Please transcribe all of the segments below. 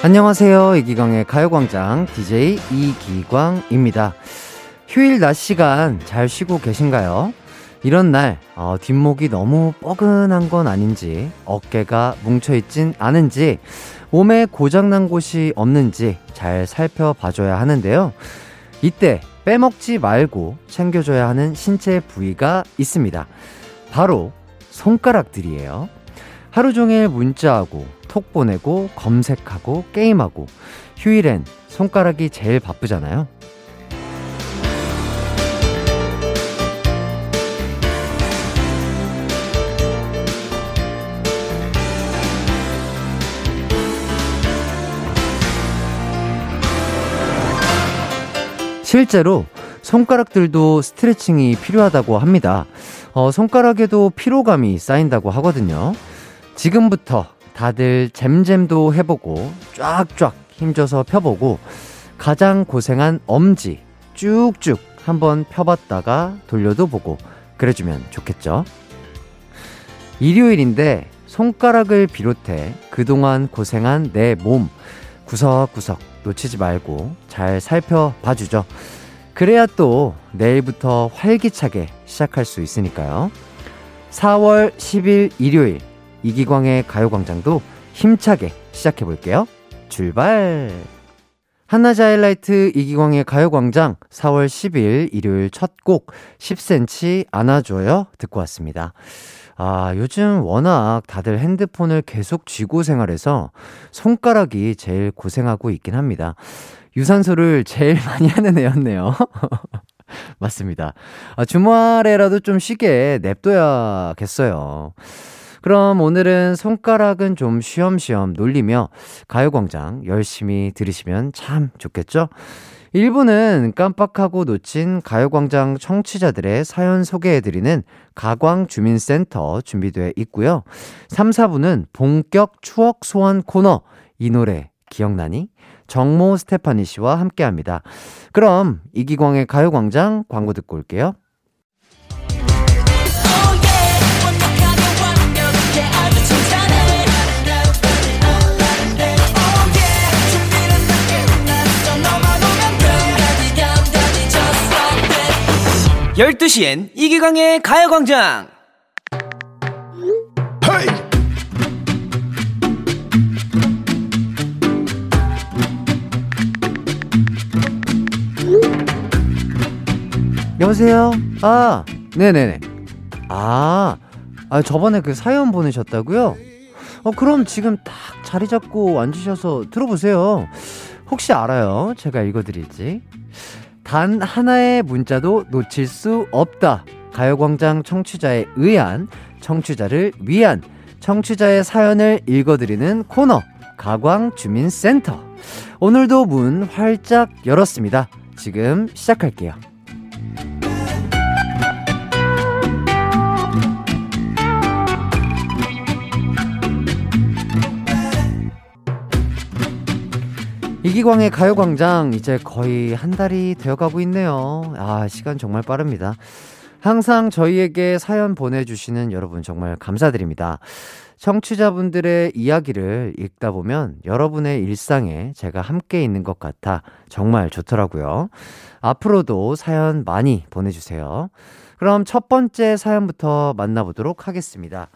안녕하세요. 이기광의 가요광장 DJ 이기광입니다. 휴일 낮 시간 잘 쉬고 계신가요? 이런 날, 어, 뒷목이 너무 뻐근한 건 아닌지, 어깨가 뭉쳐있진 않은지, 몸에 고장난 곳이 없는지 잘 살펴봐줘야 하는데요. 이때 빼먹지 말고 챙겨줘야 하는 신체 부위가 있습니다. 바로 손가락들이에요. 하루 종일 문자하고 톡 보내고 검색하고 게임하고 휴일엔 손가락이 제일 바쁘잖아요. 실제로 손가락들도 스트레칭이 필요하다고 합니다. 어, 손가락에도 피로감이 쌓인다고 하거든요. 지금부터 다들 잼잼도 해보고 쫙쫙 힘줘서 펴보고 가장 고생한 엄지 쭉쭉 한번 펴봤다가 돌려도 보고 그래주면 좋겠죠. 일요일인데 손가락을 비롯해 그동안 고생한 내 몸 구석구석 놓치지 말고 잘 살펴봐 주죠. 그래야 또 내일부터 활기차게 시작할 수 있으니까요. 4월 10일 일요일 이기광의 가요광장도 힘차게 시작해 볼게요. 출발! 한낮의 하이라이트 이기광의 가요광장 4월 10일 일요일 첫 곡 10cm 안아줘요 듣고 왔습니다. 아, 요즘 워낙 다들 핸드폰을 계속 쥐고 생활해서 손가락이 제일 고생하고 있긴 합니다. 유산소를 제일 많이 하는 애였네요. 맞습니다. 아, 주말에라도 좀 쉬게 냅둬야겠어요. 그럼 오늘은 손가락은 좀 쉬엄쉬엄 놀리며 가요광장 열심히 들으시면 참 좋겠죠? 1부는 깜빡하고 놓친 가요광장 청취자들의 사연 소개해드리는 가광주민센터 준비되어 있고요. 3, 4부는 본격 추억 소환 코너 이 노래 기억나니? 정모 스테파니 씨와 함께 합니다. 그럼 이기광의 가요광장 광고 듣고 올게요. 열두 시엔 이기광의 가요광장 여보세요? 아, 네네네. 아, 아, 저번에 그 사연 보내셨다고요? 어, 그럼 지금 딱 자리 잡고 앉으셔서 들어보세요. 혹시 알아요? 제가 읽어드릴지. 단 하나의 문자도 놓칠 수 없다. 가요광장 청취자에 의한, 청취자를 위한, 청취자의 사연을 읽어드리는 코너, 가광주민센터. 오늘도 문 활짝 열었습니다. 지금 시작할게요. 이기광의 가요광장 이제 거의 한 달이 되어가고 있네요. 아, 시간 정말 빠릅니다. 항상 저희에게 사연 보내주시는 여러분 정말 감사드립니다. 청취자분들의 이야기를 읽다 보면 여러분의 일상에 제가 함께 있는 것 같아 정말 좋더라고요. 앞으로도 사연 많이 보내주세요. 그럼 첫 번째 사연부터 만나보도록 하겠습니다.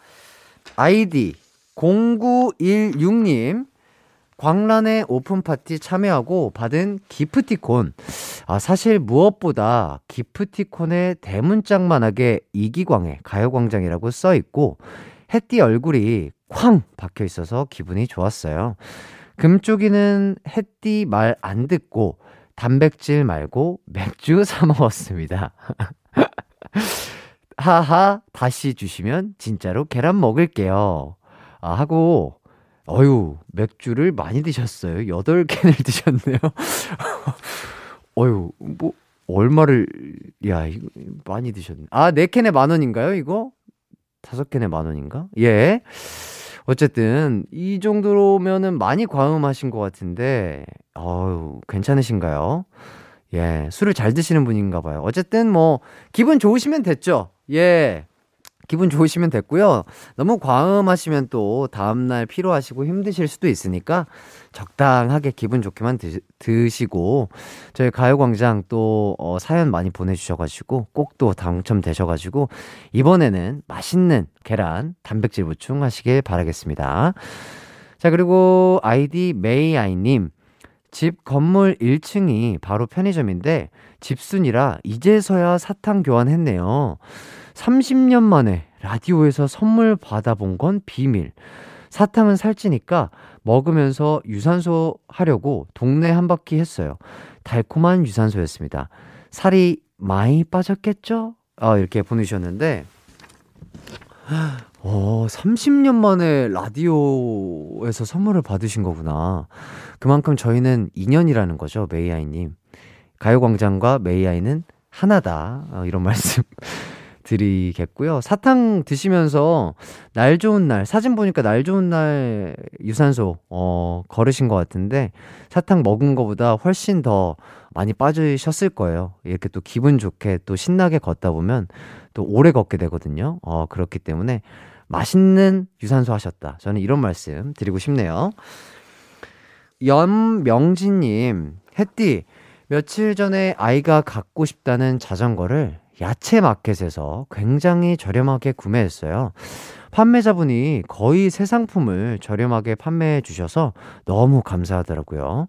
아이디 0916님, 광란의 오픈 파티 참여하고 받은 기프티콘. 아, 사실 무엇보다 기프티콘에 대문짝만하게 이기광의 가요광장이라고 써 있고, 햇띠 얼굴이 쾅 박혀 있어서 기분이 좋았어요. 금쪽이는 햇띠 말 안 듣고 단백질 말고 맥주 사 먹었습니다. 하하, 다시 주시면 진짜로 계란 먹을게요. 아, 하고, 어유 맥주를 많이 드셨어요. 8캔을 드셨네요. 어유 뭐, 얼마를, 야, 이거 많이 드셨네. 아, 4캔에 만 원인가요, 이거? 5캔에 만 원인가? 예. 어쨌든, 이 정도면은 많이 과음하신 것 같은데, 어유 괜찮으신가요? 예, 술을 잘 드시는 분인가 봐요. 어쨌든 뭐, 기분 좋으시면 됐죠? 예. 기분 좋으시면 됐고요. 너무 과음하시면 또 다음날 피로하시고 힘드실 수도 있으니까 적당하게 기분 좋게만 드, 시 고 저희 가요광장 또 어, 사연 많이 보내주셔가지고 꼭 또 당첨되셔가지고 이번에는 맛있는 계란 단백질 보충하시길 바라겠습니다. 자 그리고 아이디 메이아이님 집 건물 1층이 바로 편의점인데 집순이라 이제서야 사탕 교환했네요. 30년 만에 라디오에서 선물 받아본 건 비밀. 사탕은 살찌니까 먹으면서 유산소 하려고 동네 한 바퀴 했어요. 달콤한 유산소였습니다. 살이 많이 빠졌겠죠? 아, 이렇게 보내주셨는데, 어, 30년 만에 라디오에서 선물을 받으신 거구나. 그만큼 저희는 인연이라는 거죠, 메이아이님. 가요광장과 메이아이는 하나다. 어, 이런 말씀 드리겠고요. 사탕 드시면서 날 좋은 날, 사진 보니까 날 좋은 날 유산소, 어, 걸으신 것 같은데 사탕 먹은 것보다 훨씬 더 많이 빠지셨을 거예요. 이렇게 또 기분 좋게 또 신나게 걷다 보면 또 오래 걷게 되거든요. 어, 그렇기 때문에 맛있는 유산소 하셨다. 저는 이런 말씀 드리고 싶네요. 연명진님, 햇띠, 며칠 전에 아이가 갖고 싶다는 자전거를 야채 마켓에서 굉장히 저렴하게 구매했어요. 판매자분이 거의 새 상품을 저렴하게 판매해 주셔서 너무 감사하더라고요.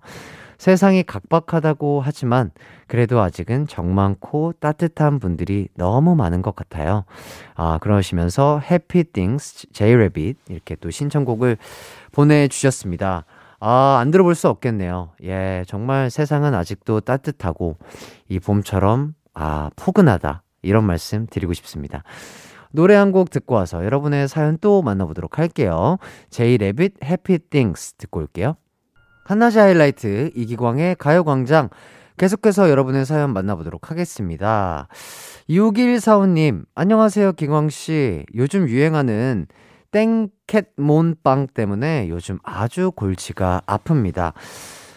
세상이 각박하다고 하지만 그래도 아직은 정 많고 따뜻한 분들이 너무 많은 것 같아요. 아, 그러시면서 해피 띵스 제이레빗 이렇게 또 신청곡을 보내 주셨습니다. 아, 안 들어볼 수 없겠네요. 예, 정말 세상은 아직도 따뜻하고 이 봄처럼 아, 포근하다. 이런 말씀 드리고 싶습니다. 노래 한 곡 듣고 와서 여러분의 사연 또 만나보도록 할게요. 제이 레빗 해피 띵스 듣고 올게요. 한낮의 하이라이트 이기광의 가요광장 계속해서 여러분의 사연 만나보도록 하겠습니다. 6145님, 안녕하세요, 기광씨. 요즘 유행하는 땡캣몬빵 때문에 요즘 아주 골치가 아픕니다.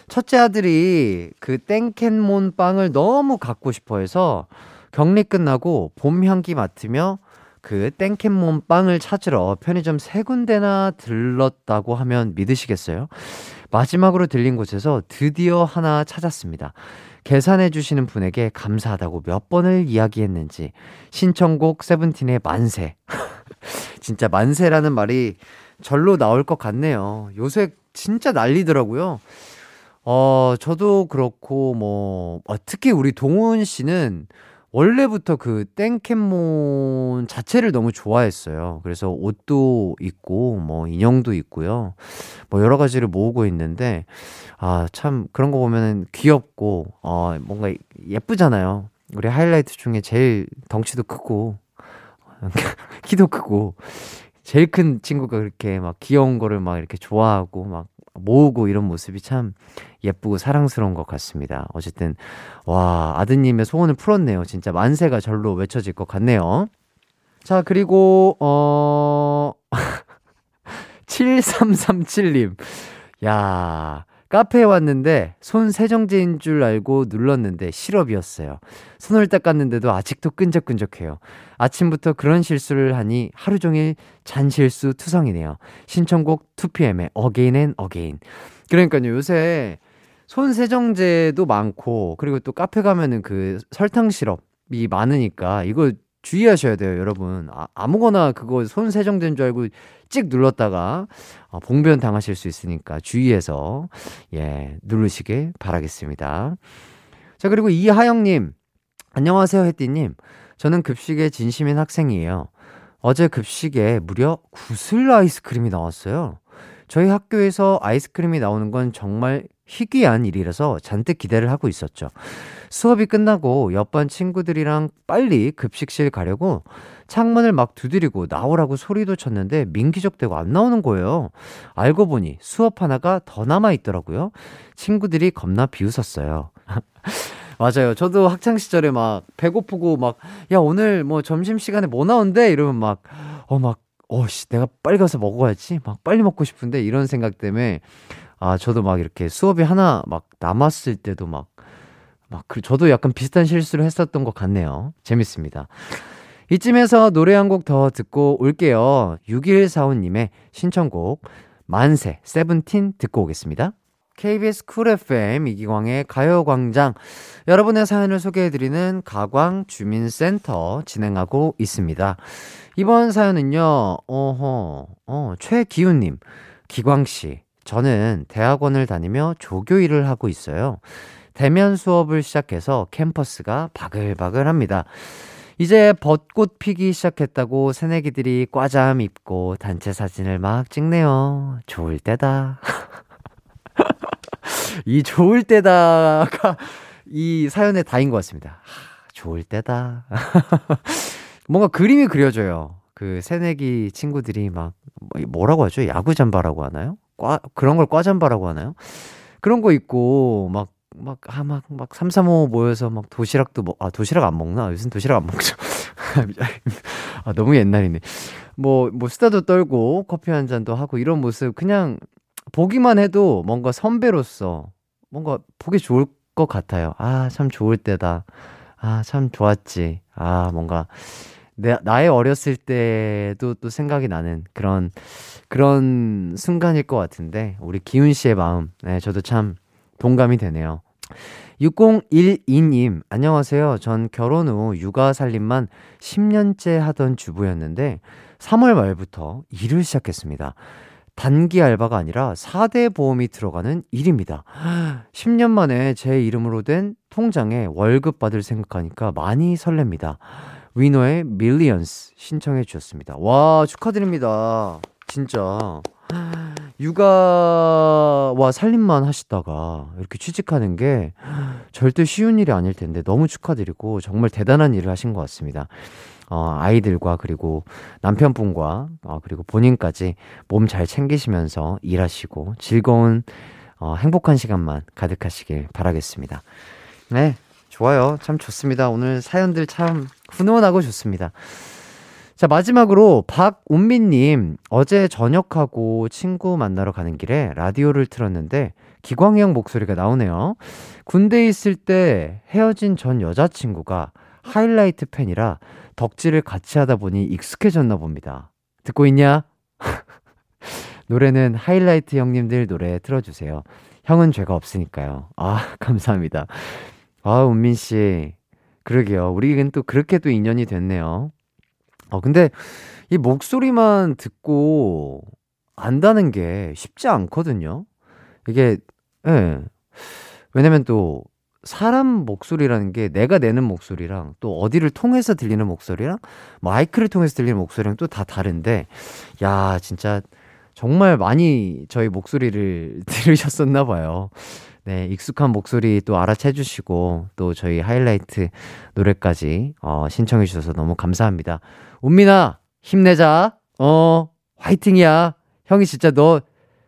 첫째 아들이 그 땡캣몬빵을 너무 갖고 싶어 해서 격리 끝나고 봄 향기 맡으며 그 땡캔몬 빵을 찾으러 편의점 세 군데나 들렀다고 하면 믿으시겠어요? 마지막으로 들린 곳에서 드디어 하나 찾았습니다. 계산해 주시는 분에게 감사하다고 몇 번을 이야기했는지 신청곡 세븐틴의 만세. 진짜 만세라는 말이 절로 나올 것 같네요. 요새 진짜 난리더라고요. 어, 저도 그렇고 뭐 어, 특히 우리 동훈 씨는 원래부터 그 땡캔몬 자체를 너무 좋아했어요. 그래서 옷도 있고, 뭐, 인형도 있고요. 뭐, 여러 가지를 모으고 있는데, 아, 참, 그런 거 보면은 귀엽고, 어, 뭔가 예쁘잖아요. 우리 하이라이트 중에 제일 덩치도 크고, 키도 크고, 제일 큰 친구가 그렇게 막 귀여운 거를 막 이렇게 좋아하고, 막 모으고 이런 모습이 참 예쁘고 사랑스러운 것 같습니다. 어쨌든, 와, 아드님의 소원을 풀었네요. 진짜 만세가 절로 외쳐질 것 같네요. 자, 그리고, 어, 7337님. 야, 카페에 왔는데 손 세정제인 줄 알고 눌렀는데 시럽이었어요. 손을 닦았는데도 아직도 끈적끈적해요. 아침부터 그런 실수를 하니 하루 종일 잔실수 투성이네요. 신청곡 2PM의 Again and Again. 그러니까요, 요새 손 세정제도 많고, 그리고 또 카페 가면은 그 설탕 시럽이 많으니까 이거 주의하셔야 돼요, 여러분. 아, 무거나 그거 손 세정된 줄 알고 찍 눌렀다가 어, 봉변 당하실 수 있으니까 주의해서 예, 누르시길 바라겠습니다. 자, 그리고 이하영님. 안녕하세요, 혜띠님. 저는 급식에 진심인 학생이에요. 어제 급식에 무려 구슬 아이스크림이 나왔어요. 저희 학교에서 아이스크림이 나오는 건 정말 희귀한 일이라서 잔뜩 기대를 하고 있었죠. 수업이 끝나고 옆반 친구들이랑 빨리 급식실 가려고 창문을 막 두드리고 나오라고 소리도 쳤는데 민기적대고 안 나오는 거예요. 알고 보니 수업 하나가 더 남아 있더라고요. 친구들이 겁나 비웃었어요. 맞아요. 저도 학창 시절에 막 배고프고 막 야 오늘 뭐 점심 시간에 뭐 나온대 이러면 막 어 막 어씨 내가 빨리 가서 먹어야지 막 빨리 먹고 싶은데 이런 생각 때문에 아 저도 막 이렇게 수업이 하나 막 남았을 때도 막 막 그 저도 약간 비슷한 실수를 했었던 것 같네요. 재밌습니다. 이쯤에서 노래 한 곡 더 듣고 올게요. 6145님의 신청곡 만세 세븐틴 듣고 오겠습니다. KBS Cool FM 이기광의 가요광장 여러분의 사연을 소개해드리는 가광 주민센터 진행하고 있습니다. 이번 사연은요, 어허, 어, 최기훈님, 기광씨, 저는 대학원을 다니며 조교 일을 하고 있어요. 대면 수업을 시작해서 캠퍼스가 바글바글 합니다. 이제 벚꽃 피기 시작했다고 새내기들이 과잠 입고 단체 사진을 막 찍네요. 좋을 때다. 이 좋을 때다가 이 사연의 다인 것 같습니다. 하, 좋을 때다. 뭔가 그림이 그려져요. 그 새내기 친구들이 막 뭐, 뭐라고 하죠? 야구 잠바라고 하나요? 과 그런 걸 과잠바라고 하나요? 그런 거 있고 막 막, 아, 막, 막, 3, 3, 5 모여서 막 도시락도 먹, 아, 도시락 안 먹나? 요즘 도시락 안 먹죠. 아, 너무 옛날이네. 뭐, 뭐, 수다도 떨고, 커피 한 잔도 하고, 이런 모습, 그냥, 보기만 해도 뭔가 선배로서, 뭔가 보기 좋을 것 같아요. 아, 참 좋을 때다. 아, 참 좋았지. 아, 뭔가, 내, 나의 어렸을 때도 또 생각이 나는 그런, 그런 순간일 것 같은데, 우리 기훈 씨의 마음, 네, 저도 참 동감이 되네요. 6012님, 안녕하세요. 전 결혼 후 육아 살림만 10년째 하던 주부였는데, 3월 말부터 일을 시작했습니다. 단기 알바가 아니라 4대 보험이 들어가는 일입니다. 10년 만에 제 이름으로 된 통장에 월급 받을 생각하니까 많이 설렙니다. 위너의 Millions 신청해 주셨습니다. 와, 축하드립니다. 진짜. 육아와 살림만 하시다가 이렇게 취직하는 게 절대 쉬운 일이 아닐 텐데 너무 축하드리고 정말 대단한 일을 하신 것 같습니다. 어, 아이들과 그리고 남편분과 어, 그리고 본인까지 몸 잘 챙기시면서 일하시고 즐거운 어, 행복한 시간만 가득하시길 바라겠습니다. 네, 좋아요. 참 좋습니다. 오늘 사연들 참 훈훈하고 좋습니다. 자, 마지막으로 박운민님, 어제 저녁하고 친구 만나러 가는 길에 라디오를 틀었는데 기광이 형 목소리가 나오네요. 군대에 있을 때 헤어진 전 여자친구가 하이라이트 팬이라 덕질을 같이 하다 보니 익숙해졌나 봅니다. 듣고 있냐? 노래는 하이라이트 형님들 노래 틀어주세요. 형은 죄가 없으니까요. 아, 감사합니다. 아, 운민 씨. 그러게요. 우리는 또 그렇게 또 인연이 됐네요. 어, 근데 이 목소리만 듣고 안다는 게 쉽지 않거든요. 이게, 예. 왜냐면 또 사람 목소리라는 게 내가 내는 목소리랑 또 어디를 통해서 들리는 목소리랑 마이크를 통해서 들리는 목소리랑 또 다 다른데, 야, 진짜 정말 많이 저희 목소리를 들으셨었나 봐요. 네, 익숙한 목소리 또 알아채 주시고 또 저희 하이라이트 노래까지 어, 신청해 주셔서 너무 감사합니다. 운민아, 힘내자. 어, 화이팅이야. 형이 진짜 너,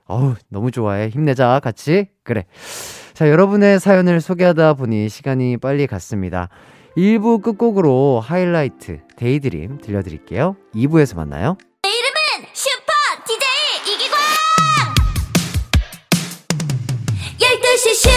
어우, 너무 좋아해. 힘내자. 같이. 그래. 자, 여러분의 사연을 소개하다 보니 시간이 빨리 갔습니다. 1부 끝곡으로 하이라이트, Daydream 들려드릴게요. 2부에서 만나요.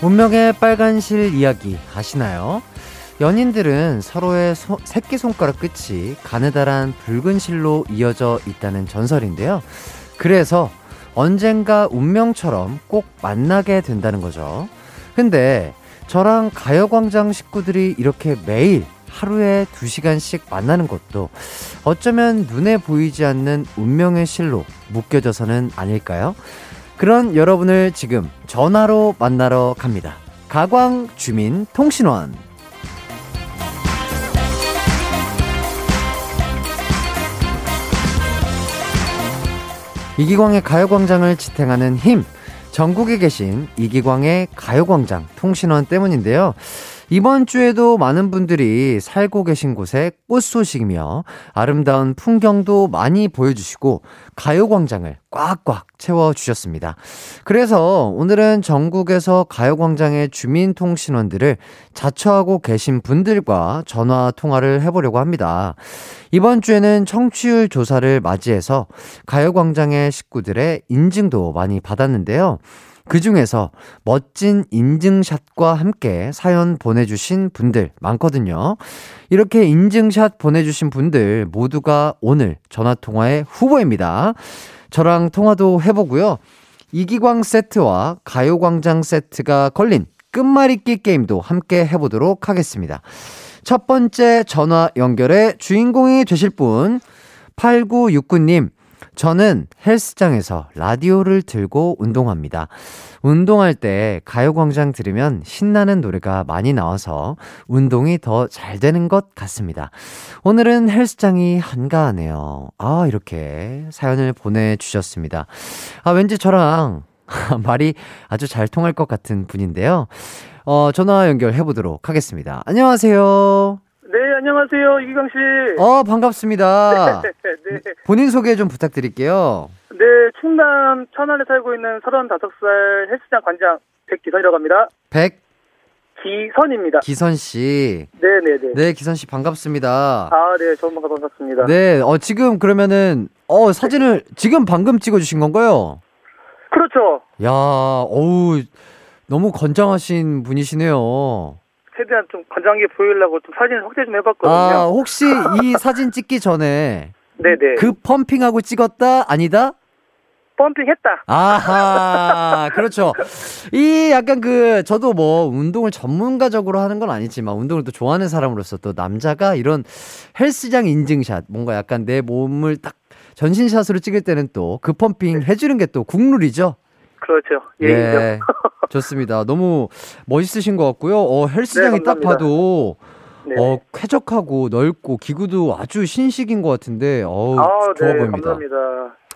운명의 빨간 실 이야기 아시나요? 연인들은 서로의 소, 새끼손가락 끝이 가느다란 붉은 실로 이어져 있다는 전설인데요. 그래서 언젠가 운명처럼 꼭 만나게 된다는 거죠. 근데 저랑 가요광장 식구들이 이렇게 매일 하루에 두 시간씩 만나는 것도 어쩌면 눈에 보이지 않는 운명의 실로 묶여져서는 아닐까요? 그런 여러분을 지금 전화로 만나러 갑니다. 가광 주민 통신원. 이기광의 가요광장을 지탱하는 힘. 전국에 계신 이기광의 가요광장 통신원 때문인데요. 이번 주에도 많은 분들이 살고 계신 곳에 꽃 소식이며 아름다운 풍경도 많이 보여주시고 가요광장을 꽉꽉 채워주셨습니다. 그래서 오늘은 전국에서 가요광장의 주민통신원들을 자처하고 계신 분들과 전화 통화를 해보려고 합니다. 이번 주에는 청취율 조사를 맞이해서 가요광장의 식구들의 인증도 많이 받았는데요. 그 중에서 멋진 인증샷과 함께 사연 보내주신 분들 많거든요. 이렇게 인증샷 보내주신 분들 모두가 오늘 전화통화의 후보입니다. 저랑 통화도 해보고요. 이기광 세트와 가요광장 세트가 걸린 끝말잇기 게임도 함께 해보도록 하겠습니다. 첫 번째 전화 연결의 주인공이 되실 분, 8969님, 저는 헬스장에서 라디오를 들고 운동합니다. 운동할 때 가요광장 들으면 신나는 노래가 많이 나와서 운동이 더 잘 되는 것 같습니다. 오늘은 헬스장이 한가하네요. 아, 이렇게 사연을 보내주셨습니다. 아, 왠지 저랑 말이 아주 잘 통할 것 같은 분인데요. 어, 전화 연결해 보도록 하겠습니다. 안녕하세요. 네, 안녕하세요. 이기광 씨. 어, 반갑습니다. 네, 네. 본인 소개 좀 부탁드릴게요. 네, 충남 천안에 살고 있는 35살 헬스장 관장 백기선이라고 합니다. 백 기선입니다. 기선 씨. 네, 네, 네. 네, 기선 씨 반갑습니다. 아, 네, 정말 반갑습니다. 네, 어 지금 그러면은 어 사진을 지금 방금 찍어 주신 건가요? 그렇죠. 야, 어우 너무 건장하신 분이시네요. 최대한 좀 건장하게 보이려고 좀 사진 확대 좀 해봤거든요. 아, 혹시 이 사진 찍기 전에 네, 네. 그 펌핑하고 찍었다? 아니다? 펌핑했다. 아하, 그렇죠. 이 약간 그, 저도 뭐, 운동을 전문가적으로 하는 건 아니지만, 운동을 또 좋아하는 사람으로서 또 남자가 이런 헬스장 인증샷, 뭔가 약간 내 몸을 딱 전신샷으로 찍을 때는 또 그 펌핑 해주는 게 또 국룰이죠. 그렇죠. 예의죠. 예. 좋습니다. 너무 멋있으신 것 같고요. 어, 헬스장이 네, 딱. 봐도, 네. 어, 쾌적하고 넓고 기구도 아주 신식인 것 같은데, 어우, 아, 좋아 네, 보입니다. 감사합니다.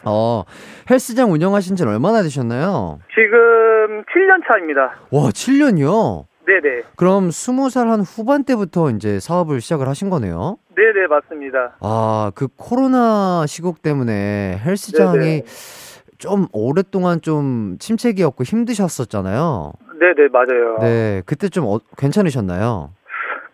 어, 헬스장 운영하신 지는 얼마나 되셨나요? 지금 7년 차입니다. 와, 7년이요? 네네. 그럼 20살 한 후반 때부터 이제 사업을 시작을 하신 거네요? 네네, 맞습니다. 아, 그 코로나 시국 때문에 헬스장이 네네. 좀 오랫동안 좀 침체기였고 힘드셨었잖아요. 네 네, 맞아요. 네, 그때 좀 어, 괜찮으셨나요?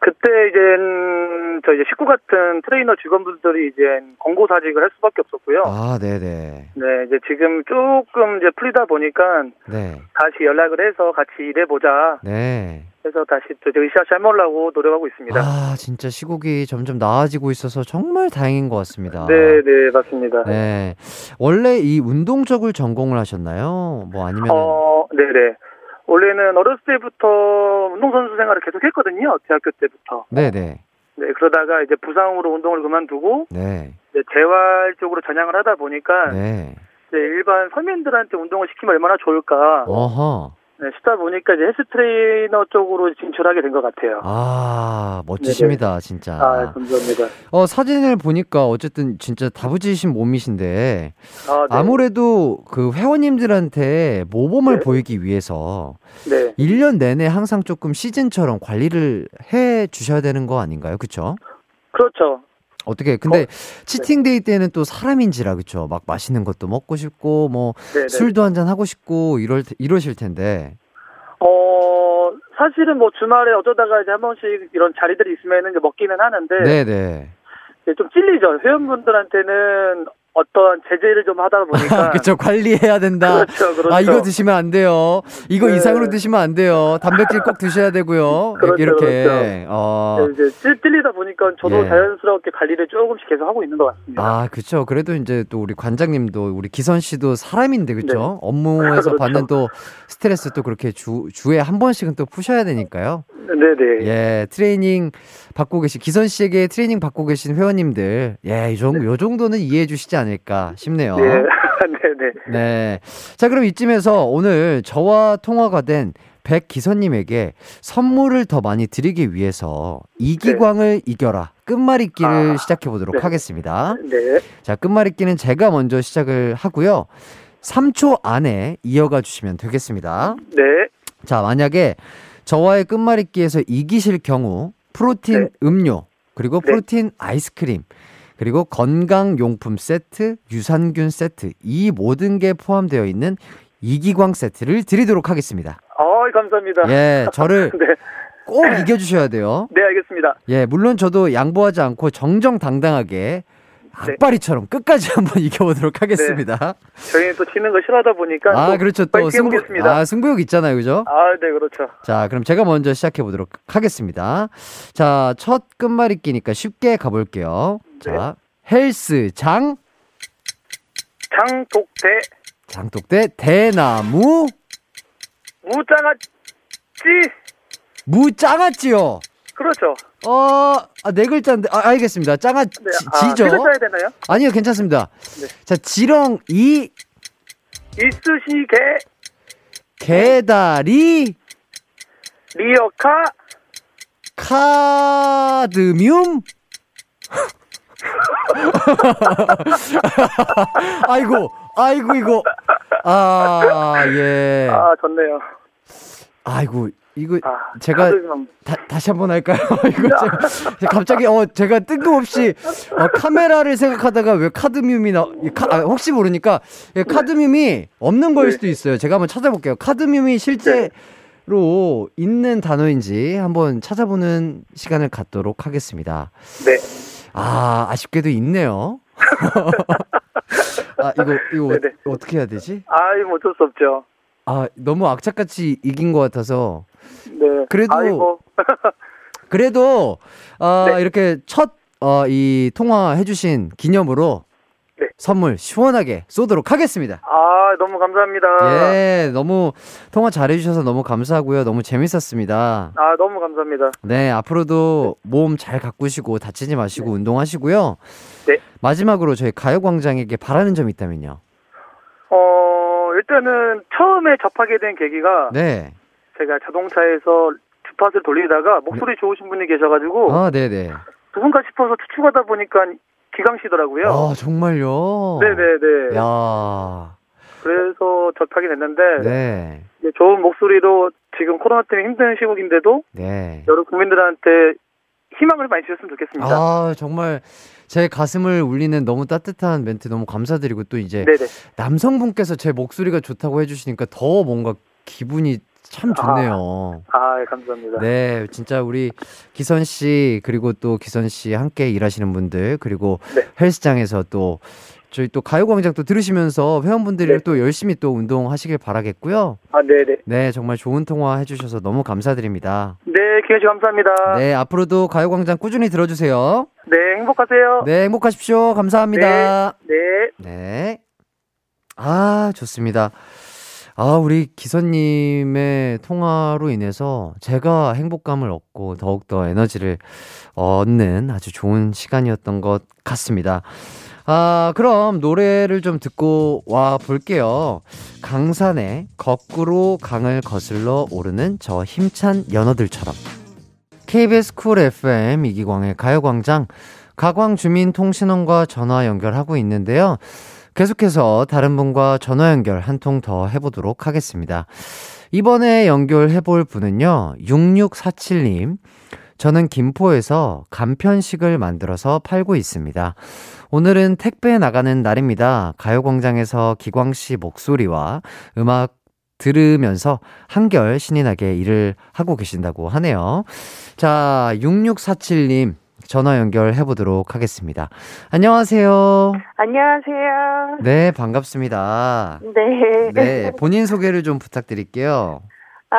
그때 이제 음, 저 이제 식구 같은 트레이너 직원분들이 이제 권고 사직을 할 수밖에 없었고요. 아, 네 네. 네, 이제 지금 조금 이제 풀리다 보니까 네, 다시 연락을 해서 같이 일해 보자. 네. 해서 다시 또 이제 으쌰으쌰 해보려고 노력하고 있습니다. 아, 진짜 시국이 점점 나아지고 있어서 정말 다행인 것 같습니다. 네, 네, 맞습니다. 네. 원래 이 운동 쪽을 전공을 하셨나요? 뭐 아니면 어, 네네. 원래는 어렸을 때부터 운동선수 생활을 계속 했거든요. 대학교 때부터. 네네. 네, 그러다가 이제 부상으로 운동을 그만두고 네. 이제 재활 쪽으로 전향을 하다 보니까 네. 이제 일반 서민들한테 운동을 시키면 얼마나 좋을까. 어허. 네, 싶다 보니까 이제 헬스 트레이너 쪽으로 진출하게 된 것 같아요. 아, 멋지십니다, 진짜. 아, 감사합니다. 어, 사진을 보니까 어쨌든 진짜 다부지신 몸이신데 아, 네. 아무래도 그 회원님들한테 모범을 네. 보이기 위해서 네. 1년 내내 항상 조금 시즌처럼 관리를 해 주셔야 되는 거 아닌가요? 그쵸? 그렇죠. 어떻게 근데 치팅데이 때는 또 사람인지라 그쵸? 막 맛있는 것도 먹고 싶고 뭐 네, 네. 술도 한 잔 하고 싶고 이럴 테- 이러실 텐데. 어, 사실은 뭐 주말에 어쩌다가 이제 한 번씩 이런 자리들이 있으면은 이제 먹기는 하는데 네, 네. 좀 찔리죠. 회원분들한테는 어떤 제재를 좀 하다 보니까 그쵸 관리해야 된다. 그렇죠, 그렇죠. 아 이거 드시면 안 돼요. 이거 네. 이상으로 드시면 안 돼요. 단백질 꼭 드셔야 되고요. 그렇죠, 이렇게. 그렇죠. 어. 네, 이제 찔, 찔리다 보니까 저도 예. 자연스럽게 관리를 조금씩 계속 하고 있는 것 같습니다. 아, 그쵸. 그래도 이제 또 우리 관장님도 우리 기선 씨도 사람인데, 그쵸? 네. 업무에서 그렇죠. 받는 또 스트레스 또 그렇게 주, 주에 한 번씩은 또 푸셔야 되니까요. 네네. 예, 트레이닝 받고 계신, 기선 씨에게 트레이닝 받고 계신 회원님들, 예, 이 정도, 요 정도는 이해해 주시지 않을까 싶네요. 네. 네네. 네. 자, 그럼 이쯤에서 오늘 저와 통화가 된 백기선님에게 선물을 더 많이 드리기 위해서 이기광을 이겨라 끝말잇기를 아, 시작해 보도록 네. 하겠습니다. 네. 자, 끝말잇기는 제가 먼저 시작을 하고요. 3초 안에 이어가 주시면 되겠습니다. 네. 자, 만약에 저와의 끝말잇기에서 이기실 경우 프로틴 네. 음료, 그리고 네. 프로틴 아이스크림, 그리고 건강용품 세트, 유산균 세트, 이 모든 게 포함되어 있는 이기광 세트를 드리도록 하겠습니다. 어, 감사합니다. 예, 저를 네. 꼭 이겨주셔야 돼요. 네, 알겠습니다. 예, 물론 저도 양보하지 않고 정정당당하게 네. 악바리처럼 끝까지 한번 이겨보도록 하겠습니다. 저희는 또 치는 거 싫어하다 보니까. 아, 또 그렇죠. 또 승부, 해보겠습니다. 아, 승부욕 있잖아요. 그죠? 아, 네, 그렇죠. 자, 그럼 제가 먼저 시작해 보도록 하겠습니다. 자, 첫 끝말잇기니까 쉽게 가볼게요. 자, 헬스 장, 장독대, 장독대, 대나무, 무장아찌. 무짱아찌요. 그렇죠. 어, 아, 네 글자인데, 아, 알겠습니다. 짱아, 지, 네. 아, 지죠? 써야 되나요? 아니요, 괜찮습니다. 네. 자, 지렁, 이, 이쑤시개, 개다리, 리어카, 카드뮴? 아이고, 아이고, 이거. 아, 예. 아, 좋네요. 아이고, 이거 아, 제가 다, 다시 한번 할까요? 이거 제가, 갑자기 어 제가 뜬금없이 어, 카메라를 생각하다가 왜 카드뮴이 나이 카, 아, 혹시 모르니까 예, 카드뮴이 없는 거일 네. 수도 있어요. 제가 한번 찾아볼게요. 카드뮴이 실제로 있는 단어인지 한번 찾아보는 시간을 갖도록 하겠습니다. 네. 아 아쉽게도 있네요. 아 이거 이거 네네. 어, 어떻게 해야 되지? 아, 이거 어쩔 수 없죠. 아 너무 악착같이 이긴 것 같아서 네. 그래도- 아이고. 그래도 어, 네. 이렇게 첫 어, 이 통화 해주신 기념으로 네. 선물 시원하게 쏘도록 하겠습니다. 아, 너무 감사합니다. 예, 너무 통화 잘해주셔서 너무 감사하고요. 너무 재밌었습니다. 아, 너무 감사합니다. 네, 앞으로도 몸잘 가꾸시고 다치지 마시고 운동하시고요. 네. 마지막으로 저희 가요광장에게 바라는 점이 있다면요. 어, 일단은 처음에 접하게 된 계기가 네. 제가 자동차에서 주파수를 돌리다가 목소리 좋으신 분이 계셔가지고 아, 네네. 누군가 싶어서 추측하다 보니까 기강 씨더라고요. 아, 정말요? 네네네. 야 그래서 접하게 됐는데 네. 좋은 목소리로 지금 코로나 때문에 힘든 시국인데도 네. 여러 국민들한테 희망을 많이 주셨으면 좋겠습니다. 아, 정말 제 가슴을 울리는 너무 따뜻한 멘트 너무 감사드리고 또 이제 네네. 남성분께서 제 목소리가 좋다고 해주시니까 더 뭔가 기분이 참 좋네요. 아, 예, 감사합니다. 네, 진짜 우리 기선 씨 그리고 또 기선 씨 함께 일하시는 분들 그리고 네. 헬스장에서 또 저희 또 가요광장 또 들으시면서 회원분들이 네. 또 열심히 또 운동하시길 바라겠고요. 아, 네네. 네, 정말 좋은 통화 해주셔서 너무 감사드립니다. 네, 기현 씨 감사합니다. 네, 네, 앞으로도 가요광장 꾸준히 들어주세요. 행복하세요. 네, 행복하십시오. 감사합니다. 네. 네. 아, 좋습니다. 아, 우리 기사님의 통화로 인해서 제가 행복감을 얻고 더욱더 에너지를 얻는 아주 좋은 시간이었던 것 같습니다. 아, 그럼 노래를 좀 듣고 와 볼게요. 강산의 거꾸로 강을 거슬러 오르는 저 힘찬 연어들처럼. KBS 쿨 FM 이기광의 가요광장 가광주민통신원과 전화 연결하고 있는데요. 계속해서 다른 분과 전화 연결 한 통 더 해보도록 하겠습니다. 이번에 연결해볼 분은요, 6647님. 저는 김포에서 간편식을 만들어서 팔고 있습니다. 오늘은 택배 나가는 날입니다. 가요광장에서 기광 씨 목소리와 음악 들으면서 한결 신이 나게 일을 하고 계신다고 하네요. 자, 6647님 전화 연결해 보도록 하겠습니다. 안녕하세요. 안녕하세요. 네, 반갑습니다. 네. 네, 본인 소개를 좀 부탁드릴게요. 아,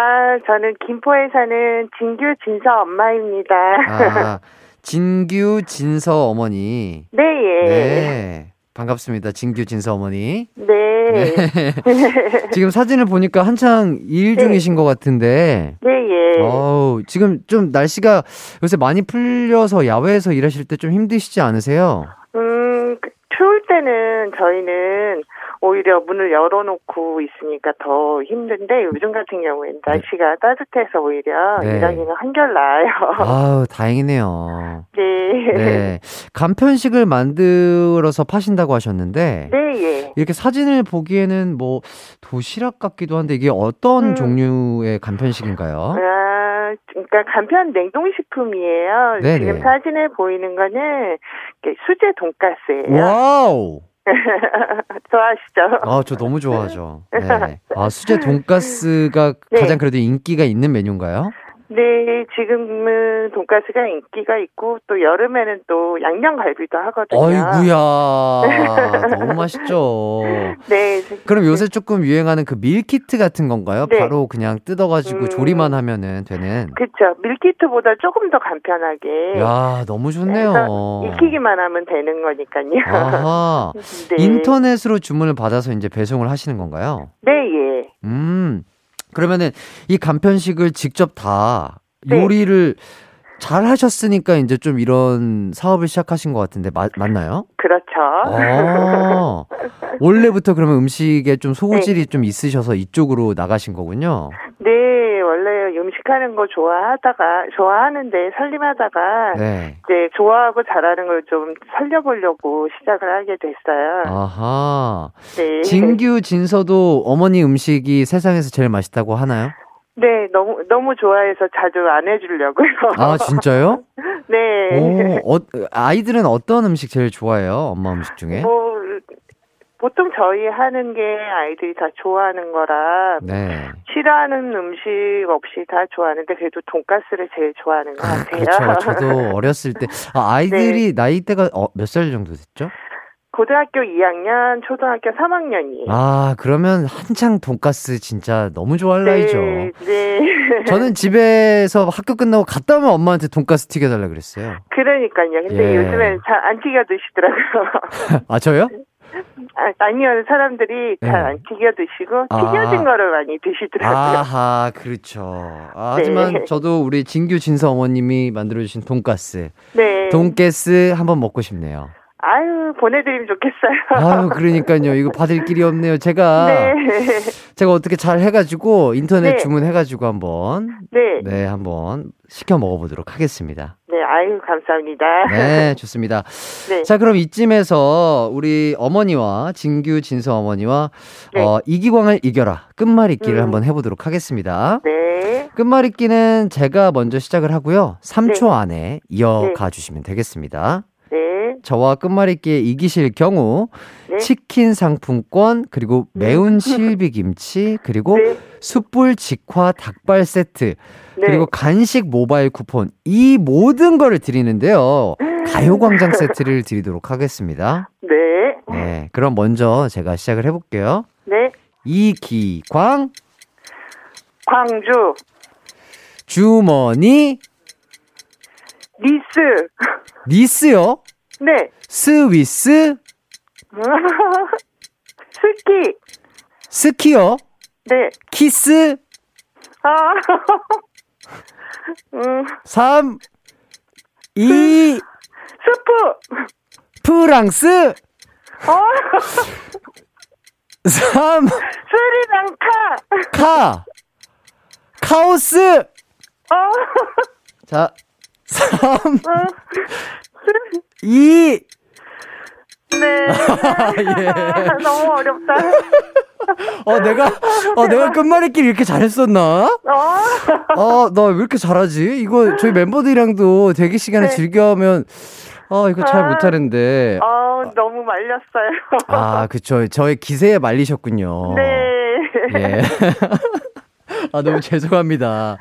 저는 김포에 사는 진규 진서 엄마입니다. 아, 진규 진서 어머니. 네, 예. 네. 반갑습니다. 진규 진서 어머니. 네. 지금 사진을 보니까 한창 일 네. 중이신 것 같은데. 네, 예. 어우, 지금 좀 날씨가 요새 많이 풀려서 야외에서 일하실 때 좀 힘드시지 않으세요? 음, 그, 추울 때는 저희는 오히려 문을 열어놓고 있으니까 더 힘든데 요즘 같은 경우에는 날씨가 따뜻해서 오히려 네. 일하기는 한결 나아요. 아우, 다행이네요. 네. 네. 간편식을 만들어서 파신다고 하셨는데. 네, 예. 이렇게 사진을 보기에는 뭐 도시락 같기도 한데 이게 어떤 음. 종류의 간편식인가요? 아, 그러니까 간편 냉동식품이에요. 네네. 지금 사진에 보이는 거는 수제 돈가스예요. Wow! 좋아하시죠? 아, 저 너무 좋아하죠. 네. 아, 수제 돈가스가 네. 가장 그래도 인기가 있는 메뉴인가요? 네, 지금은 돈가스가 인기가 있고 또 여름에는 또 양념갈비도 하거든요. 어이구야. 너무 맛있죠. 네. 그럼 요새 조금 유행하는 그 밀키트 같은 건가요? 네. 바로 그냥 뜯어가지고 음. 조리만 하면은 되는. 그쵸. 밀키트보다 조금 더 간편하게. 야, 너무 좋네요. 익히기만 하면 되는 거니까요. 아하. 네. 인터넷으로 주문을 받아서 이제 배송을 하시는 건가요? 네, 예. 음. 그러면은 이 간편식을 직접 다 네. 요리를 잘 하셨으니까 이제 좀 이런 사업을 시작하신 것 같은데 마- 맞나요? 그렇죠. 아, 원래부터 그러면 음식에 좀 소질이 네. 좀 있으셔서 이쪽으로 나가신 거군요. 네, 원래 음식하는 거 좋아하다가, 좋아하는데 살림하다가, 네. 이제 좋아하고 잘하는 걸 좀 살려보려고 시작을 하게 됐어요. 아하. 네. 진규 진서도 어머니 음식이 세상에서 제일 맛있다고 하나요? 네, 너무, 너무 좋아해서 자주 안 해주려고요. 아, 진짜요? 네. 오, 어, 아이들은 어떤 음식 제일 좋아해요? 엄마 음식 중에? 뭐, 보통 저희 하는 게 아이들이 다 좋아하는 거라, 네. 싫어하는 음식 없이 다 좋아하는데, 그래도 돈가스를 제일 좋아하는 것 아, 같아요. 그렇죠. 저도 어렸을 때 아, 아이들이 네. 나이대가 어, 몇 살 정도 됐죠? 고등학교 2학년, 초등학교 3학년이에요. 아, 그러면 한창 돈가스 진짜 너무 좋아할 나이죠. 네, 네. 저는 집에서 학교 끝나고 갔다 오면 엄마한테 돈가스 튀겨달라 그랬어요. 그러니까요. 근데 예. 요즘엔 잘 안 튀겨 드시더라고요. 아, 저요? 아, 아니요, 사람들이 잘 네. 안 튀겨 드시고, 아. 튀겨진 거를 많이 드시더라고요. 아하, 그렇죠. 아, 네. 하지만 저도 우리 진규 진서 어머님이 만들어 주신 돈가스, 네. 돈가스 한번 먹고 싶네요. 아유, 보내드리면 좋겠어요. 아유, 그러니까요. 이거 받을 길이 없네요. 제가, 네. 제가 어떻게 잘 해가지고, 인터넷 네. 주문해가지고 한번, 네. 네, 한번 시켜 먹어보도록 하겠습니다. 네, 아유, 감사합니다. 네, 좋습니다. 네. 자, 그럼 이쯤에서 우리 어머니와 진규 진서 어머니와 네. 어, 이기광을 이겨라 끝말잇기를 음. 한번 해보도록 하겠습니다. 네. 끝말잇기는 제가 먼저 시작을 하고요. 3초 네. 안에 이어가 주시면 되겠습니다. 네. 저와 끝말잇기에 이기실 경우 네. 치킨 상품권 그리고 매운 실비김치 그리고 네. 숯불 직화 닭발 세트 네. 그리고 간식 모바일 쿠폰 이 모든 거를 드리는데요. 가요광장 세트를 드리도록 하겠습니다. 네. 네, 그럼 먼저 제가 시작을 해볼게요. 네. 이기광 광주, 주머니 리스. 미스요 네. 스위스 스키. 스키요 네. 키스 아. 음, 3 2 스프. 프랑스 어, 3 스리랑카. 카 카오스 어, 자 3 어, 2 네. 예. 너무 어렵다. 어 내가 어 내가 끝말잇기를 이렇게 잘했었나? 어, 어 나 왜 이렇게 잘하지? 이거 저희 멤버들이랑도 대기 시간에 네. 즐겨하면 아 이거 잘 아. 못하는데 어, 너무 말렸어요. 아 그쵸 저의 기세에 말리셨군요. 네. 예. 아 너무 죄송합니다.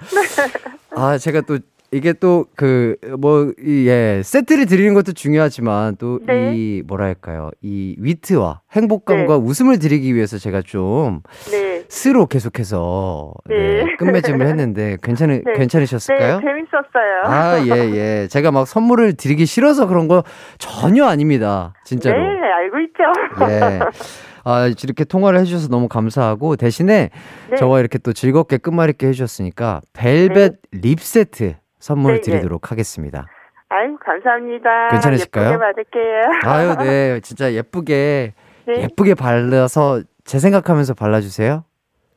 아 제가 또 이게 또 그 뭐 예 세트를 드리는 것도 중요하지만 또이 네. 뭐랄까요 이 위트와 행복감과 웃음을 드리기 위해서 제가 좀 네. 스로 계속해서 네, 네. 끝맺음을 했는데 괜찮으 네. 괜찮으셨을까요? 네, 재밌었어요. 아, 예, 예. 제가 막 선물을 드리기 싫어서 그런 거 전혀 아닙니다. 진짜로. 네, 알고 있죠. 예. 아, 이렇게 통화를 해주셔서 너무 감사하고, 대신에 네. 저와 이렇게 또 즐겁게 끝말잇기 해주셨으니까, 벨벳 립 세트 선물 네, 네. 드리도록 하겠습니다. 아유, 감사합니다. 괜찮으실까요? 예쁘게 받을게요. 아유, 네. 진짜 예쁘게, 네. 예쁘게 발라서 제 생각하면서 발라주세요.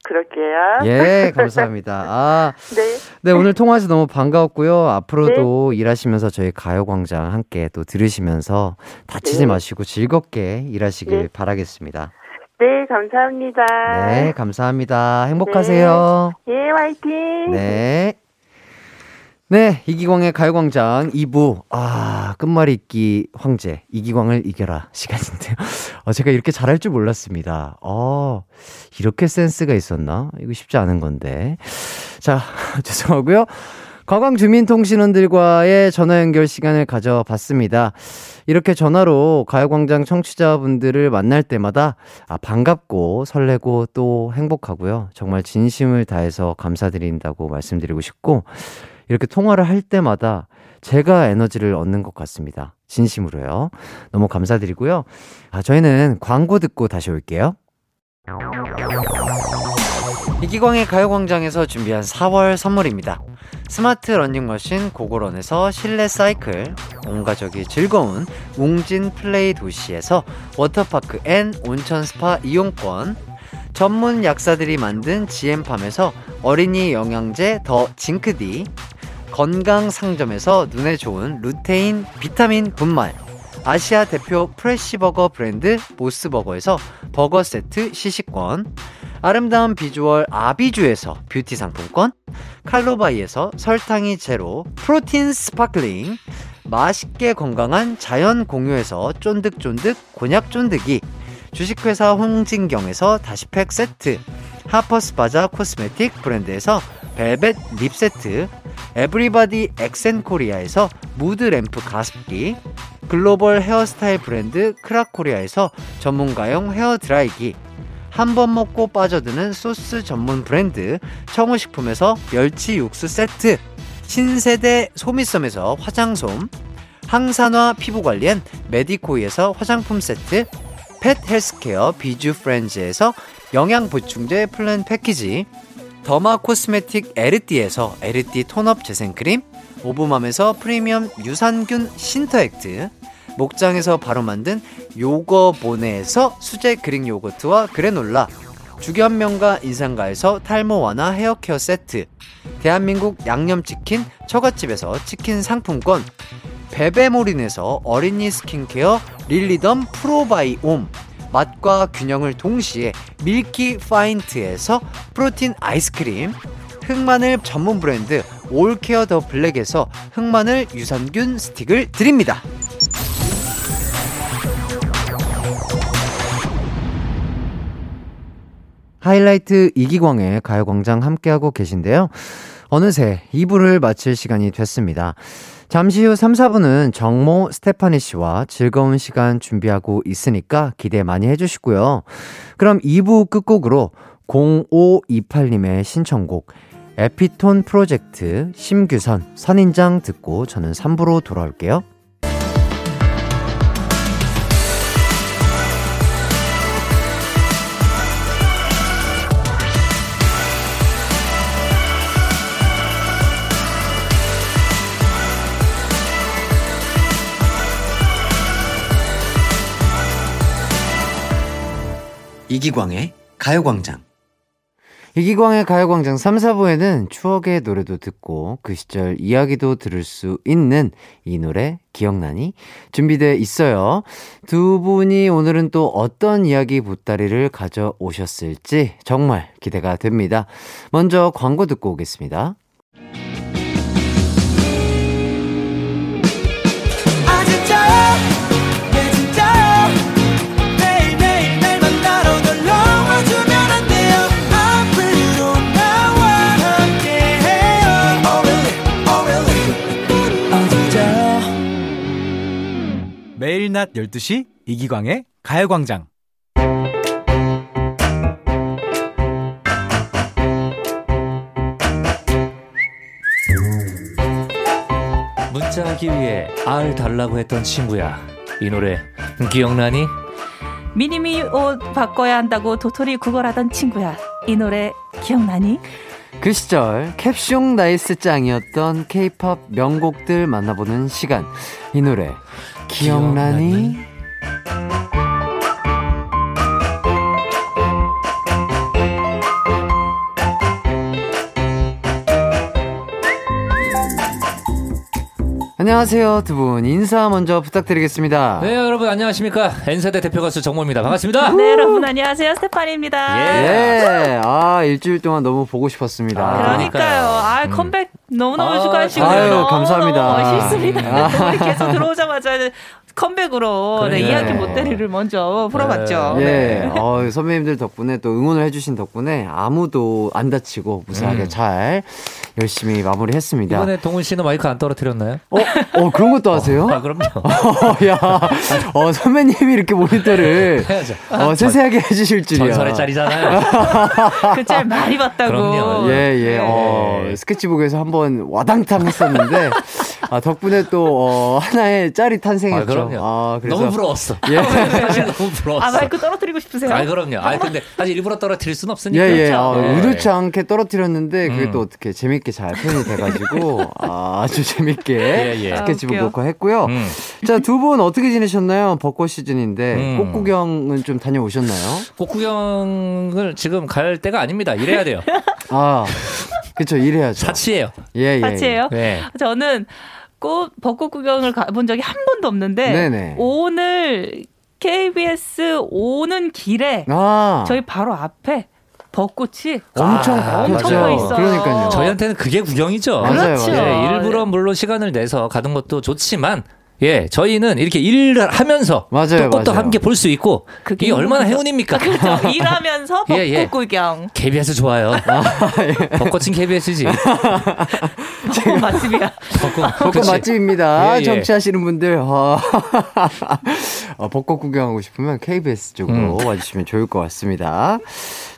그럴게요. 예, 감사합니다. 아, 네. 네, 오늘 통화해서 너무 반가웠고요. 앞으로도 일하시면서 저희 가요광장 함께 또 들으시면서 다치지 네. 마시고 즐겁게 일하시길 네. 바라겠습니다. 네, 감사합니다. 네, 감사합니다. 행복하세요. 예, 화이팅. 네. 네, 이기광의 가요광장 2부. 아, 끝말잇 기 황제, 이기광을 이겨라 시간인데요. 어, 제가 이렇게 잘할 줄 몰랐습니다. 어, 이렇게 센스가 있었나? 이거 쉽지 않은 건데. 자, 죄송하고요. 과광 주민통신원들과의 전화 연결 시간을 가져봤습니다. 이렇게 전화로 가요광장 청취자분들을 만날 때마다 아, 반갑고 설레고 또 행복하고요. 정말 진심을 다해서 감사드린다고 말씀드리고 싶고, 이렇게 통화를 할 때마다 제가 에너지를 얻는 것 같습니다. 진심으로요. 너무 감사드리고요. 아, 저희는 광고 듣고 다시 올게요. 이기광의 가요광장에서 준비한 4월 선물입니다. 스마트 러닝머신 고고런에서 실내 사이클, 온 가족이 즐거운 웅진 플레이 도시에서 워터파크 and 온천 스파 이용권, 전문 약사들이 만든 GM팜에서 어린이 영양제 더 징크디, 건강 상점에서 눈에 좋은 루테인 비타민 분말, 아시아 대표 fresh버거 브랜드 모스버거에서 버거 세트 시식권, 아름다운 비주얼 아비주에서 뷰티 상품권, 칼로바이에서 설탕이 제로 프로틴 sparkling, 맛있게 건강한 자연 공유에서 쫀득쫀득 곤약 쫀득이, 주식회사 홍진경에서 다시팩 세트, 하퍼스 바자 코스메틱 브랜드에서 벨벳 lip 세트, 에브리바디 엑센코리아에서 무드 램프 가습기, 글로벌 헤어스타일 브랜드 크라코리아에서 전문가용 헤어 드라이기, 한 번 먹고 빠져드는 소스 전문 브랜드 청우식품에서 멸치 육수 세트, 신세대 소미섬에서 화장솜, 항산화 피부관리엔 메디코이에서 화장품 세트, 펫 헬스케어 비주 프렌즈에서 영양 보충제 플랜 패키지, 더마 코스메틱 에르띠에서 에르띠 tone-up 재생크림, 오브맘에서 프리미엄 유산균 신터액트, 목장에서 바로 만든 요거보네에서 수제 그릭 요거트와 그래놀라, 주견명가 인상가에서 탈모 완화 헤어케어 세트, 대한민국 양념치킨 처갓집에서 치킨 상품권, 베베모린에서 어린이 스킨케어 릴리덤 프로바이옴, 맛과 균형을 동시에 밀키 파인트에서 프로틴 아이스크림, 흑마늘 전문 브랜드 올케어 더 블랙에서 흑마늘 유산균 스틱을 드립니다. 하이라이트 이기광의 가요광장 함께하고 계신데요. 어느새 2부를 마칠 시간이 됐습니다. 잠시 후 3, 4부는 정모 스테파니 씨와 즐거운 시간 준비하고 있으니까 기대 많이 해주시고요. 그럼 2부 끝곡으로 0528님의 신청곡 에피톤 프로젝트 심규선 선인장 듣고 저는 3부로 돌아올게요. 이기광의 가요광장. 이기광의 가요광장 3, 4부에는 추억의 노래도 듣고 그 시절 이야기도 들을 수 있는 이 노래 기억나니? 준비되어 있어요. 두 분이 오늘은 또 어떤 이야기 보따리를 가져오셨을지 정말 기대가 됩니다. 먼저 광고 듣고 오겠습니다. 매일 낮 12시 이기광의 가요광장 문자하기 위해 알 달라고 했던 친구야. 이 노래 기억나니? 미니미 옷 바꿔야 한다고 도토리 구걸하던 친구야. 이 노래 기억나니? 그 시절 캡숑 nice 짱이었던 케이팝 명곡들 만나보는 시간. 이 노래 기억나니? 안녕하세요 두 분 인사 먼저 부탁드리겠습니다. 네 여러분 안녕하십니까 N세대 대표 가수 정모입니다 반갑습니다. 네 여러분 안녕하세요 스테파니입니다. 예. 예. 아 일주일 동안 너무 보고 싶었습니다. 아, 그러니까요. 아 음. 컴백 너무너무 아, 축하하시고요. 아유, 감사합니다. 멋있습니다. 네, 우리 계속 들어오자마자 컴백으로 네. 이야기 못대리를 먼저 풀어봤죠. 예, 네. 어, 선배님들 덕분에 또 응원을 해주신 덕분에 아무도 안 다치고 무사하게 음. 잘 열심히 마무리했습니다. 이번에 동훈 씨는 마이크 안 떨어뜨렸나요? 어, 어, 그런 것도 하세요? 아, 그럼요. 어, 야, 어, 선배님이 이렇게 모니터를 해야죠. 어, 세세하게 해주실 줄이야. 전설의 짤이잖아요. 그 짤 많이 봤다고. 그럼요. 예, 예, 어, 네. 스케치북에서 한번 와당탕 했었는데, 아, 덕분에 또, 어, 하나의 짤이 탄생했죠. 아, 그럼요. 아, 그래서. 너무 부러웠어. 예. 사실 너무 부러웠어. 아, 마이크 떨어뜨리고 싶으세요? 아, 그럼요. 아, 근데 사실 일부러 떨어뜨릴 수는 없으니까. 예, 예. 그렇죠. 어, 네. 의도치 않게 떨어뜨렸는데, 그게 음. 또 어떻게 재밌게 잘 표현이 돼가지고, 아, 아주 재밌게 예, 예. 스케치북 아. 녹화했고요. 음. 자, 두 분 어떻게 지내셨나요? 벚꽃 시즌인데, 음. 꽃 구경은 좀 다녀오셨나요? 꽃구경을 지금 갈 때가 아닙니다. 일해야 돼요. 아, 그쵸, 일해야죠. 사치예요. 예, 예. 같이예요? 네. 저는 꽃 벚꽃 구경을 가본 적이 한 번도 없는데 네네. 오늘 KBS 오는 길에 아, 저희 바로 앞에 벚꽃이 엄청, 아, 엄청 맞아요. 펴 있어요. 그러니까요. 저희한테는 그게 구경이죠. 맞아요, 그렇죠. 예, 일부러 물론 시간을 내서 가는 것도 좋지만 예, 저희는 이렇게 일을 하면서 맞아요, 또 꽃도 맞아요. 함께 볼 수 있고 그게 이게 얼마나. 행운입니까? 그렇죠. 일하면서 벚꽃 예, 예. 구경. KBS 좋아요. 벚꽃은 KBS지. 벚꽃 맛집이야. 벚꽃, 벚꽃? 맛집입니다. 예, 예. 정치하시는 분들, 어, 어, 벚꽃 구경하고 싶으면 KBS 쪽으로 음. 와주시면 좋을 것 같습니다.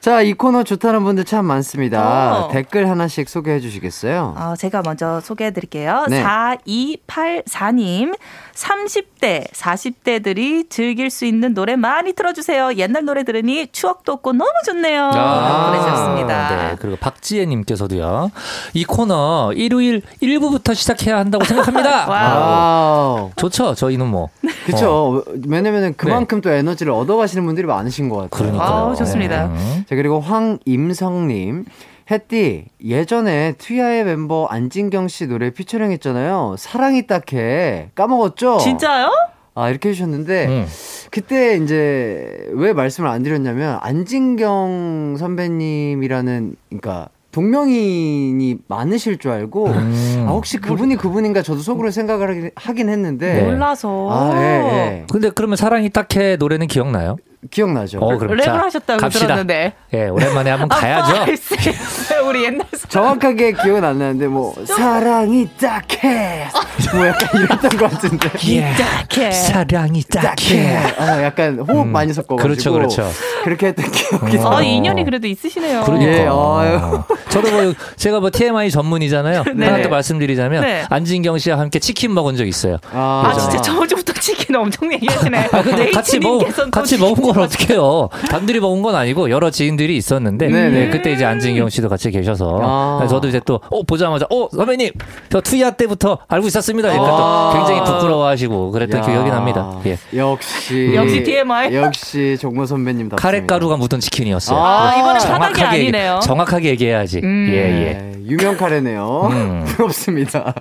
자, 이 코너 좋다는 분들 참 많습니다. 어. 댓글 하나씩 소개해 주시겠어요? 어, 제가 먼저 소개해 드릴게요. 네. 4284님, 30대, 40대들이 즐길 수 있는 노래 많이 틀어주세요. 옛날 노래 들으니 추억도 없고 너무 좋네요. 아, 보내주셨습니다. 네, 그리고 박지혜님께서도요. 이 코너 일요일 1부부터 시작해야 한다고 생각합니다. Wow. 좋죠. 저희는 뭐. 그쵸. 왜냐면은 그만큼 또 에너지를 얻어가시는 분들이 많으신 것 같아요. 그러니까요. 아우, 좋습니다. 음. 자, 그리고 황임성님. 햇띠, 예전에 트위아의 멤버 안진경 씨 노래 피처링 했잖아요. 사랑이 딱해. 까먹었죠? 진짜요? 아, 이렇게 해주셨는데, 음. 그때 이제 왜 말씀을 안 드렸냐면, 안진경 선배님이라는, 그러니까, 동명인이 많으실 줄 알고, 음. 아, 혹시 그분이 그분인가 저도 속으로 생각을 하긴, 했는데, 네. 몰라서. 아, 예, 예. 근데 그러면 사랑이 딱해 노래는 기억나요? 기억나죠? 어, 그럼 랩을 자, 하셨다고 갑시다. 들었는데. 예, 오랜만에 한번 가야죠. 아, 우리 옛날 사- 정확하게 기억은 안 나는데, 뭐, 사랑이 딱해. 뭐 약간 이랬던 것 같은데. 딱해. 사랑이 딱해. 아, 약간 호흡 음, 많이 섞어 가지고. 그렇죠, 그렇죠. 그렇게 했던 기억이 어. 아, 인연이 그래도 있으시네요. 그러니까. 예, 아유. 저도 뭐 제가 뭐 TMI 전문이잖아요. 네. 하나 더 말씀드리자면 네. 안진경 씨와 함께 치킨 먹은 적 있어요. 아, 아, 진짜 저번주부터 치킨 엄청 얘기하시네. 아, 근데 같이 먹또 같이 먹은 건 좋아하시고. 어떡해요? 단둘이 먹은 건 아니고 여러 지인들이 있었는데 네네. 네, 그때 이제 안진경 씨도 같이 계셔서 아. 저도 이제 또 어, 보자마자 어 선배님 저 투야 때부터 알고 있었습니다. 이렇게 아. 또 굉장히 부끄러워하시고 그랬던 야. 기억이 납니다. 예. 역시. 역시 TMI. 역시 정모 선배님 답 카레 가루가 묻은 치킨이었어요. 아, 이번엔 정확하게 바닥이 아니네요. 정확하게 얘기해야지. 음. 예, 예. 네, 유명 카레네요. 음. 부럽습니다.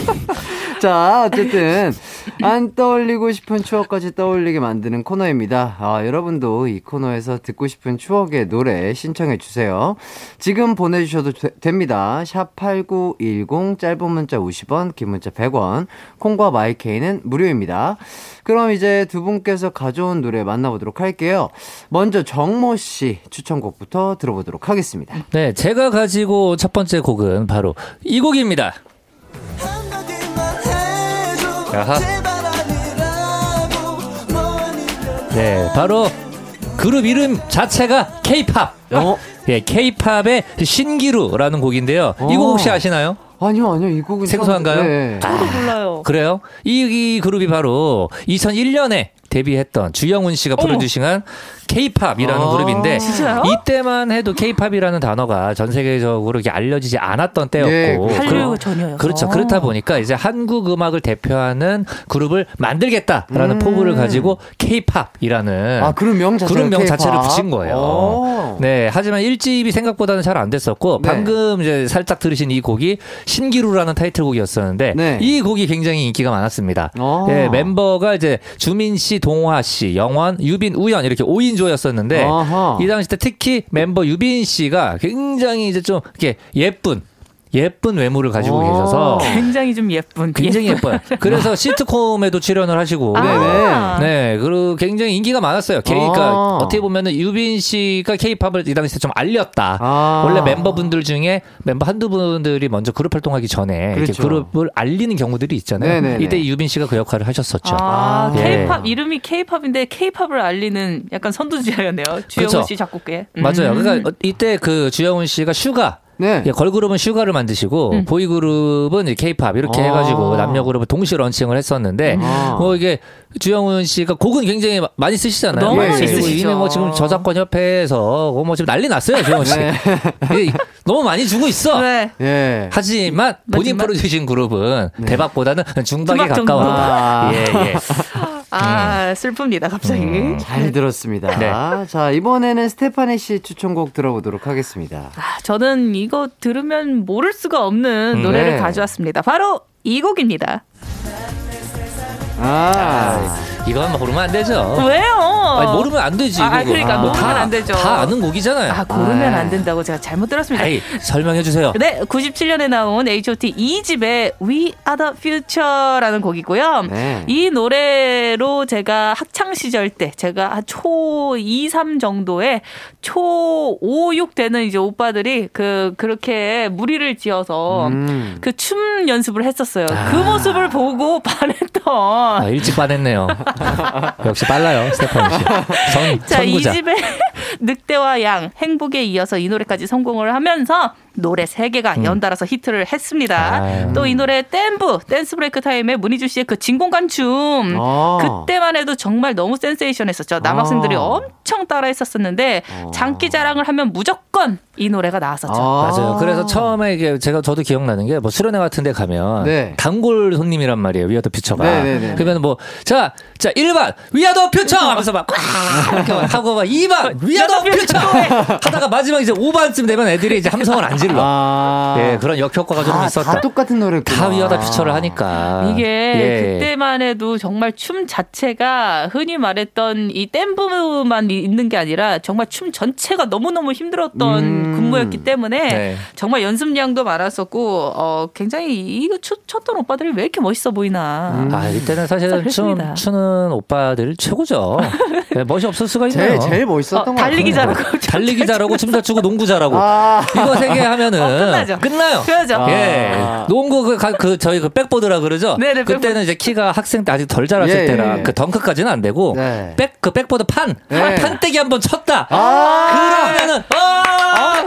자, 어쨌든 안 떠올리고 싶은 추억까지 떠올리게 만드는 코너입니다. 아, 여러분도 이 코너에서 듣고 싶은 추억의 노래 신청해 주세요. 지금 보내주셔도 되- 됩니다. 샵 #8910 짧은 문자 50원, 긴 문자 100원, 콩과 마이케이는 무료입니다. 그럼 이제 두 분께서 가져온 노래 만나보도록 할게요. 먼저 정모 씨 추천곡부터 들어보도록 하겠습니다. 네, 제가 가지고 온첫 번째 곡은 바로 이 곡입니다. 한마디만 해줘 야하. 네, 바로 그룹 이름 자체가 K-팝. 어? 예, K-팝의 신기루라는 곡인데요. 이곡 어. 혹시 아시나요? 아니요, 아니요. 이 곡은 생소한가요? 처음- 네. 저도 몰라요. 그래요? 이, 이 그룹이 바로 2001년에 데뷔했던 주영훈 씨가 어머. 프로듀싱한 K-팝이라는 아. 그룹인데 진짜요? 이때만 해도 K-팝이라는 단어가 전 세계적으로 이렇게 알려지지 않았던 때였고 네, 그렇죠. 한류 전이어서. 그렇죠. 그렇다 보니까 이제 한국 음악을 대표하는 그룹을 만들겠다라는 음. 포부를 가지고 K-팝이라는 아, 그룹 명 자체를 그룹 명 K-pop. 자체를 붙인 거예요. 오. 네, 하지만 1집이 생각보다는 잘 안 됐었고 네. 방금 이제 살짝 들으신 이 곡이 신기루라는 타이틀곡이었었는데 네. 이 곡이 굉장히 인기가 많았습니다. 어. 네, 멤버가 이제 주민 씨, 동화 씨, 영원, 유빈, 우연 이렇게 5인 조였었는데 아하. 이 당시 때 특히 멤버 유빈 씨가 굉장히 이제 좀 이렇게 예쁜 예쁜 외모를 가지고 어. 계셔서 굉장히 좀 예쁜. 굉장히 예뻐요. 그래서 시트콤에도 출연을 하시고 아. 네, 그리고 굉장히 인기가 많았어요. K가 아. 어떻게 보면은 유빈 씨가 K-팝을 이 당시에 좀 알렸다. 아. 원래 멤버분들 중에 멤버 한두 분들이 먼저 그룹 활동하기 전에 이렇게 그렇죠. 그룹을 알리는 경우들이 있잖아요. 네네네. 이때 유빈 씨가 그 역할을 하셨었죠. 아, 예. K-팝 이름이 K-팝인데 K-팝을 알리는 약간 선두주자였네요. 주영훈 그렇죠. 씨 작곡계. 맞아요. 음. 그러니까 어, 이때 그 주영훈 씨가 슈가 네. 예, 걸그룹은 슈가를 만드시고 음. 보이그룹은 K-팝 이렇게 아. 해가지고 남녀 그룹을 동시에 런칭을 했었는데 아. 뭐 이게 주영훈 씨가 곡은 굉장히 마- 많이 쓰시잖아요. 너무 많이 그리고 쓰시죠. 이미 뭐 지금 저작권 협회에서 뭐 지금 난리 났어요 주영훈 씨. 네. 이게 너무 많이 주고 있어. 네. 예. 하지만 본인 프로듀싱 그룹은 네. 대박보다는 중박에. 가까운. 아. 예, 예. 아, 슬픕니다, 갑자기. 음. 잘 들었습니다. 네. 자, 이번에는 스테파니 씨 추천곡 들어보도록 하겠습니다. 아, 저는 이거 들으면 모를 수가 없는 음, 노래를 네. 가져왔습니다. 바로 이 곡입니다. 아. 이건 모르면 안 되죠. 왜요? 아니, 모르면 안 되지. 아, 아, 그거. 그러니까 모르면 다, 안 되죠. 다 아는 곡이잖아요. 아, 고르면 아. 안 된다고 제가 잘못 들었습니다. 아이, 설명해 주세요. 네, 97년에 나온 H.O.T 2집의 We Are the Future라는 곡이고요. 네. 이 노래로 제가 학창 시절 때 제가 한초 2, 3 정도에 초 5, 6 되는 이제 오빠들이 그 그렇게 무리를 지어서 음. 그춤 연습을 했었어요. 아. 그 모습을 보고 반했던 아, 일찍 반했네요. 역시 빨라요, 스테파니 씨. 선, 자, 이 선구자. 집의 늑대와 양, 행복에 이어서 이 노래까지 성공을 하면서 노래 세개가 연달아서 히트를 했습니다. 음. 아유. 또이 노래 댄브, 댄스 브레이크 타임에 문희준 씨의 그 진공관 춤. 아. 그때만 해도 정말 너무 센세이션했었죠. 남학생들이 아. 엄청 따라 했었었는데 어. 장기 자랑을 하면 무조건 이 노래가 나왔었죠. 아. 맞아요. 그래서 처음에 이게 제가 저도 기억나는 게 뭐 수련회 같은 데 가면 네. 단골 손님이란 말이에요. 위아더 퓨처가. 네, 네, 네. 그러면 뭐 자, 자 1번 위아더 퓨처 하면서 막 꽉! 이렇게 막 하고 막 2번 위아더 퓨처 하다가 마지막 이제 5번쯤 되면 애들이 이제 함성을 안 질러. 아. 예, 그런 역효과가 좀 다, 있었다. 다 똑같은 노래구나. 다 위아더 퓨처를 하니까. 이게 예. 그때만 해도 정말 춤 자체가 흔히 말했던 이 댄브만 있는 게 아니라 정말 춤 전체가 너무너무 힘들었던 음. 근무였기 때문에 네. 정말 연습량도 많았었고 어 굉장히 이거 추, 췄던 오빠들이 왜 이렇게 멋있어 보이나. 음. 아, 이때는 사실은 춤. 추는 오빠들 최고죠. 네, 멋이 없을 수가 있나요? 제일, 제일 멋있었던 어, 것 달리기 같아요. 잘하고 달리기 잘하고 춤 잘 추고 농구 잘하고 아. 이거 세개 하면은 어, 끝나죠. 끝나요. 그러죠. 아. 예, 농구 그, 가- 그 저희 그 백보드라 그러죠. 네네, 그때는 백보드. 이제 키가 학생 때 아직 덜 자랐을 예, 때라 예. 그 덩크까지는 안 되고 네. 백그 백보드 판 네. 판때기 한번 쳤다. 아. 그러면은 아!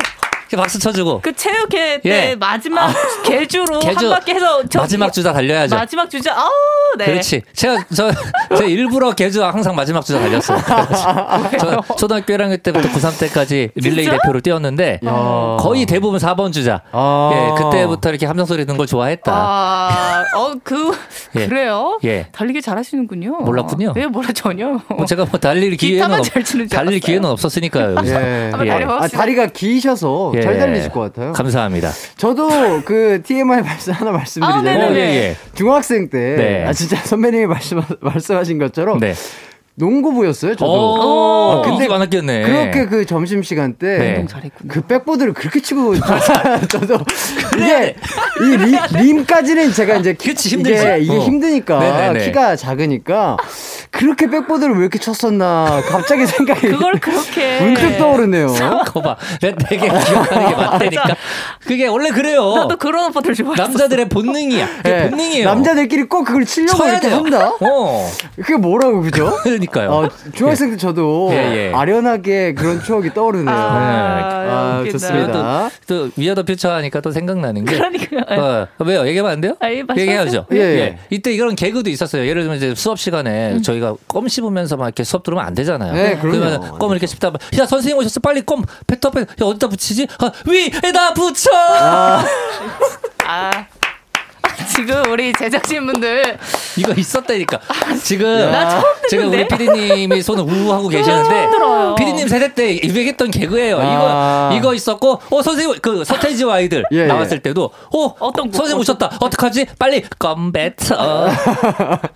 이렇게 박수 쳐주고 그 체육회 때 예. 마지막 계주로 계주. 한 바퀴 해서 저기 마지막 주자 달려야죠. 마지막 주자 아우 네. 그렇지. 제가 저, 제 일부러 계주 항상 마지막 주자 달렸어요. 저 초등학교 1학년 때부터 고3 때까지 릴레이 진짜? 대표를 뛰었는데 야. 거의 대부분 4번 주자. 아. 예, 그때부터 이렇게 함성 소리 듣는 걸 좋아했다. 아, 어, 그, 예. 그래요? 예. 달리기 잘하시는군요. 몰랐군요. 네, 몰라, 전혀. 뭐 제가 뭐 달릴 기회는 없, 잘 치는 줄 달릴 알았어요. 기회는 없었으니까요. 여기서. 예. 예. 아, 다리가 기셔서 예. 잘 달리실 것 같아요. 감사합니다. 저도 그 TMI 말씀 하나 아, 말씀드리자면 네네네. 어, 예, 예. 중학생 때 네. 아, 진짜 선배님이 말씀 말씀하신 것처럼 네. 농구부였어요. 저도. 오, 아, 근데 근데 많았겠네. 그렇게 그 점심 시간 때 네. 그 백보드를 그렇게 치고 저도 이게 이 리, 림까지는 제가 이제 그치, 힘들지. 이게, 이게 어. 힘드니까 네네네. 키가 작으니까 그렇게 백보드를 왜 이렇게 쳤었나 갑자기 생각이 그걸 그렇게. 문득 떠오르네요. 거봐. 내가 되게 기억하는 게 맞다니까. 그게 원래 그래요. 나도 그런 오빠들 좋아했어. 남자들의 본능이야. 그게 예, 본능이에요. 남자들끼리 꼭 그걸 치려고 쳐야 이렇게 돼요. 한다. 어. 그게 뭐라고 그죠? 그러니까요. 어, 중학생 때 저도 예, 예. 아련하게 그런 추억이 떠오르네요. 아, 아, 웃긴다. 좋습니다. 또 We Are The Future 하니까 또 생각나는 게 그러니까요. 어, 왜요? 얘기하면 안 돼요? 아니, 말씀하세요. 얘기해야죠. 예, 예. 이때 이런 개그도 있었어요. 예를 들면 이제 수업 시간에 저희가 저희가 껌 씹으면서 막 이렇게 수업 들으면 안 되잖아요. 네. 그러면 껌을 이렇게 씹다 보면 야 선생님 오셨어 빨리 껌 뱉어 뱉어 야 어디다 붙이지? 아, 위에다 붙여. 아. 지금 우리 제작진분들 이거 있었다니까. 지금 나 처음 지금 우리? 피디님이 손을 우우 하고 계시는데 처음 들어요. 피디님 세대 때 유행했던 개그예요. 아. 이거 이거 있었고 어 선생님 그 서태지와 아이들 예, 예. 나왔을 때도 어 어떤 거, 선생님 오셨다 어떡하지 빨리 껌뱉어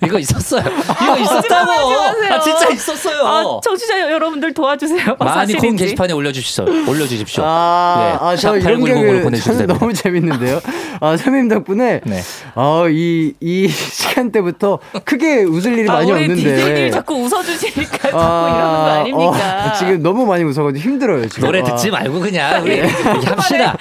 이거 있었어요. 이거 있었다고. 거짓말하지 마세요. 아 진짜 있었어요. 아, 청취자 여러분들 도와주세요. 많이 공 사실인지. 게시판에 올려주십시오. 올려주십시오. 아, 예, 아, 저샵 이런 게 8910으로 보내주셔도 저는 됩니다. 너무 재밌는데요. 아, 선배님 덕분에 네. 아, 이, 이 시간대부터 크게 웃을 일이 아, 많이 우리 없는데. 디제이님 자꾸 웃어주시니까 자꾸 이러는 거 아닙니까? 어, 지금 너무 많이 웃어가지고 힘들어요, 지금. 노래 아. 듣지 말고 그냥 우리 이렇게 합시다.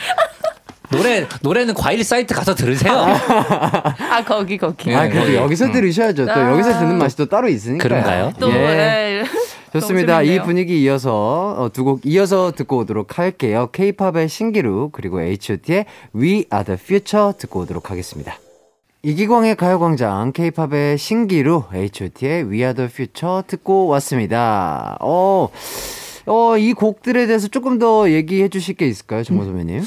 노래 노래는 과일 사이트 가서 들으세요. 아 거기 거기. 아, 그래도 예. 여기서 들으셔야죠. 또 아. 여기서 듣는 맛이 또 따로 있으니까. 그런가요? 또 예. 예. 좋습니다. 이. 분위기 이어서 어, 두곡 이어서 듣고 오도록 할게요. K-팝의 신기루 그리고 H.O.T의 We Are the Future 듣고 오도록 하겠습니다. 이기광의 가요광장 K-팝의 신기루 H.O.T의 We Are the Future 듣고 왔습니다. 어, 어, 이 곡들에 대해서 조금 더 얘기해 주실 게 있을까요, 정모 선배님?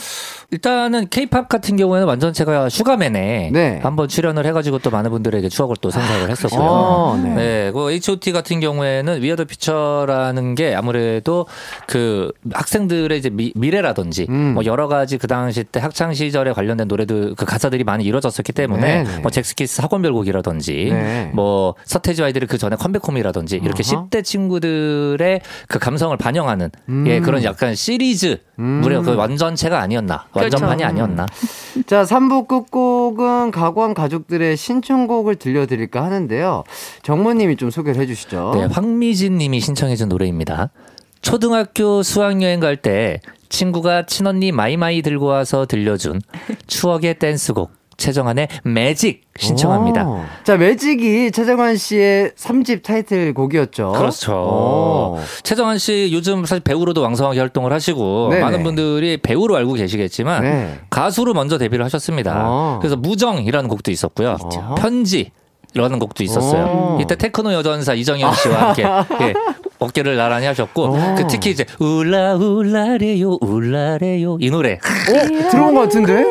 일단은 케이팝 같은 경우에는 완전 제가 슈가맨에 네. 한번 출연을 해가지고 또 많은 분들에게 추억을 또 생각을 했었고요. 아, 네. 네. 그 H.O.T 같은 경우에는 We Are The Future라는 게 아무래도 그 학생들의 이제 미, 미래라든지 음. 뭐 여러 가지 그 당시 때 학창 시절에 관련된 노래들 그 가사들이 많이 이루어졌었기 때문에 네, 네. 뭐 젝스키스 학원별곡이라든지 네. 뭐 서태지 아이들이 그 전에 Come Back Home이라든지 이렇게 아하. 10대 친구들의 그 감성을 반영하는 음. 예 그런 약간 시리즈 음. 무려 그 완전체가 아니었나 완전판이 그렇죠. 아니었나 자, 3부 끝곡은 가광 가족들의 신청곡을 들려드릴까 하는데요. 정모님이 좀 소개를 해주시죠. 네, 황미진 님이 신청해준 노래입니다. 초등학교 수학여행 갈 때 친구가 친언니 마이마이 들고 와서 들려준 추억의 댄스곡 최정한의 매직 신청합니다. 오. 자, 매직이 최정환 씨의 3집 타이틀 곡이었죠. 그렇죠. 오. 최정한 씨 요즘 사실 배우로도 왕성하게 활동을 하시고 네네. 많은 분들이 배우로 알고 계시겠지만 네. 가수로 먼저 데뷔를 하셨습니다. 어. 그래서 무정이라는 곡도 있었고요. 있죠. 편지 이라는 곡도 있었어요. 오. 이때 테크노 여전사 이정현 씨와 함께 예, 어깨를 나란히 하셨고 오. 그 특히 이제 울라 울라래요 울라래요 이 노래 어? 들어온 것 같은데?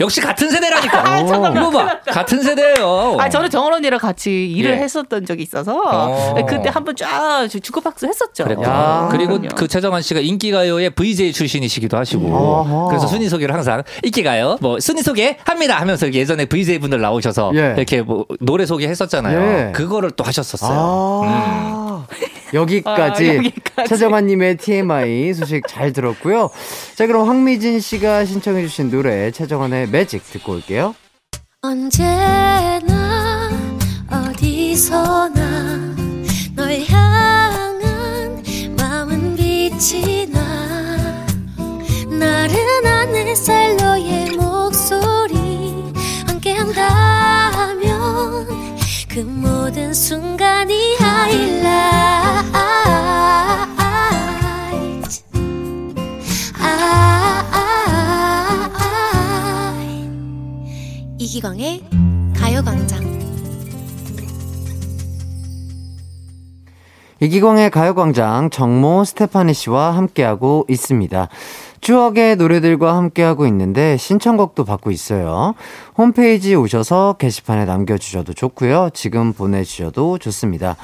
역시 같은 세대라니까. 잠깐만. 이거 봐 같은 세대예요. 아 저는 정원 언니랑 같이 일을 예. 했었던 적이 있어서 어. 그때 한번 쫙 주고박수 했었죠. 야. 그리고 그럼요. 그 최정환 씨가 인기가요의 VJ 출신이시기도 하시고 어허. 그래서 순위 소개를 항상 인기가요 뭐 순위 소개 합니다 하면서 예전에 VJ 분들 나오셔서 예. 이렇게 뭐 노래 소개했었잖아요. 예. 그거를 또 하셨었어요. 아, 여기까지, 아, 여기까지. 최정환님의 TMI 소식 잘 들었고요. 자, 그럼 황미진 씨가 신청해주신 노래 최정환의 매직 듣고 올게요. 언제나 어디서나 널 향한 마음은 빛이 나 나른한 햇살 너의 목소리 함께한다면 그 모든 순간이 이기광의 가요광장 이기광의 가요광장 정모 스테파니 씨와 함께하고 있습니다. 추억의 노래들과 함께하고 있는데 신청곡도 받고 있어요. 홈페이지 오셔서 게시판에 남겨주셔도 좋고요. 지금 보내주셔도 좋습니다.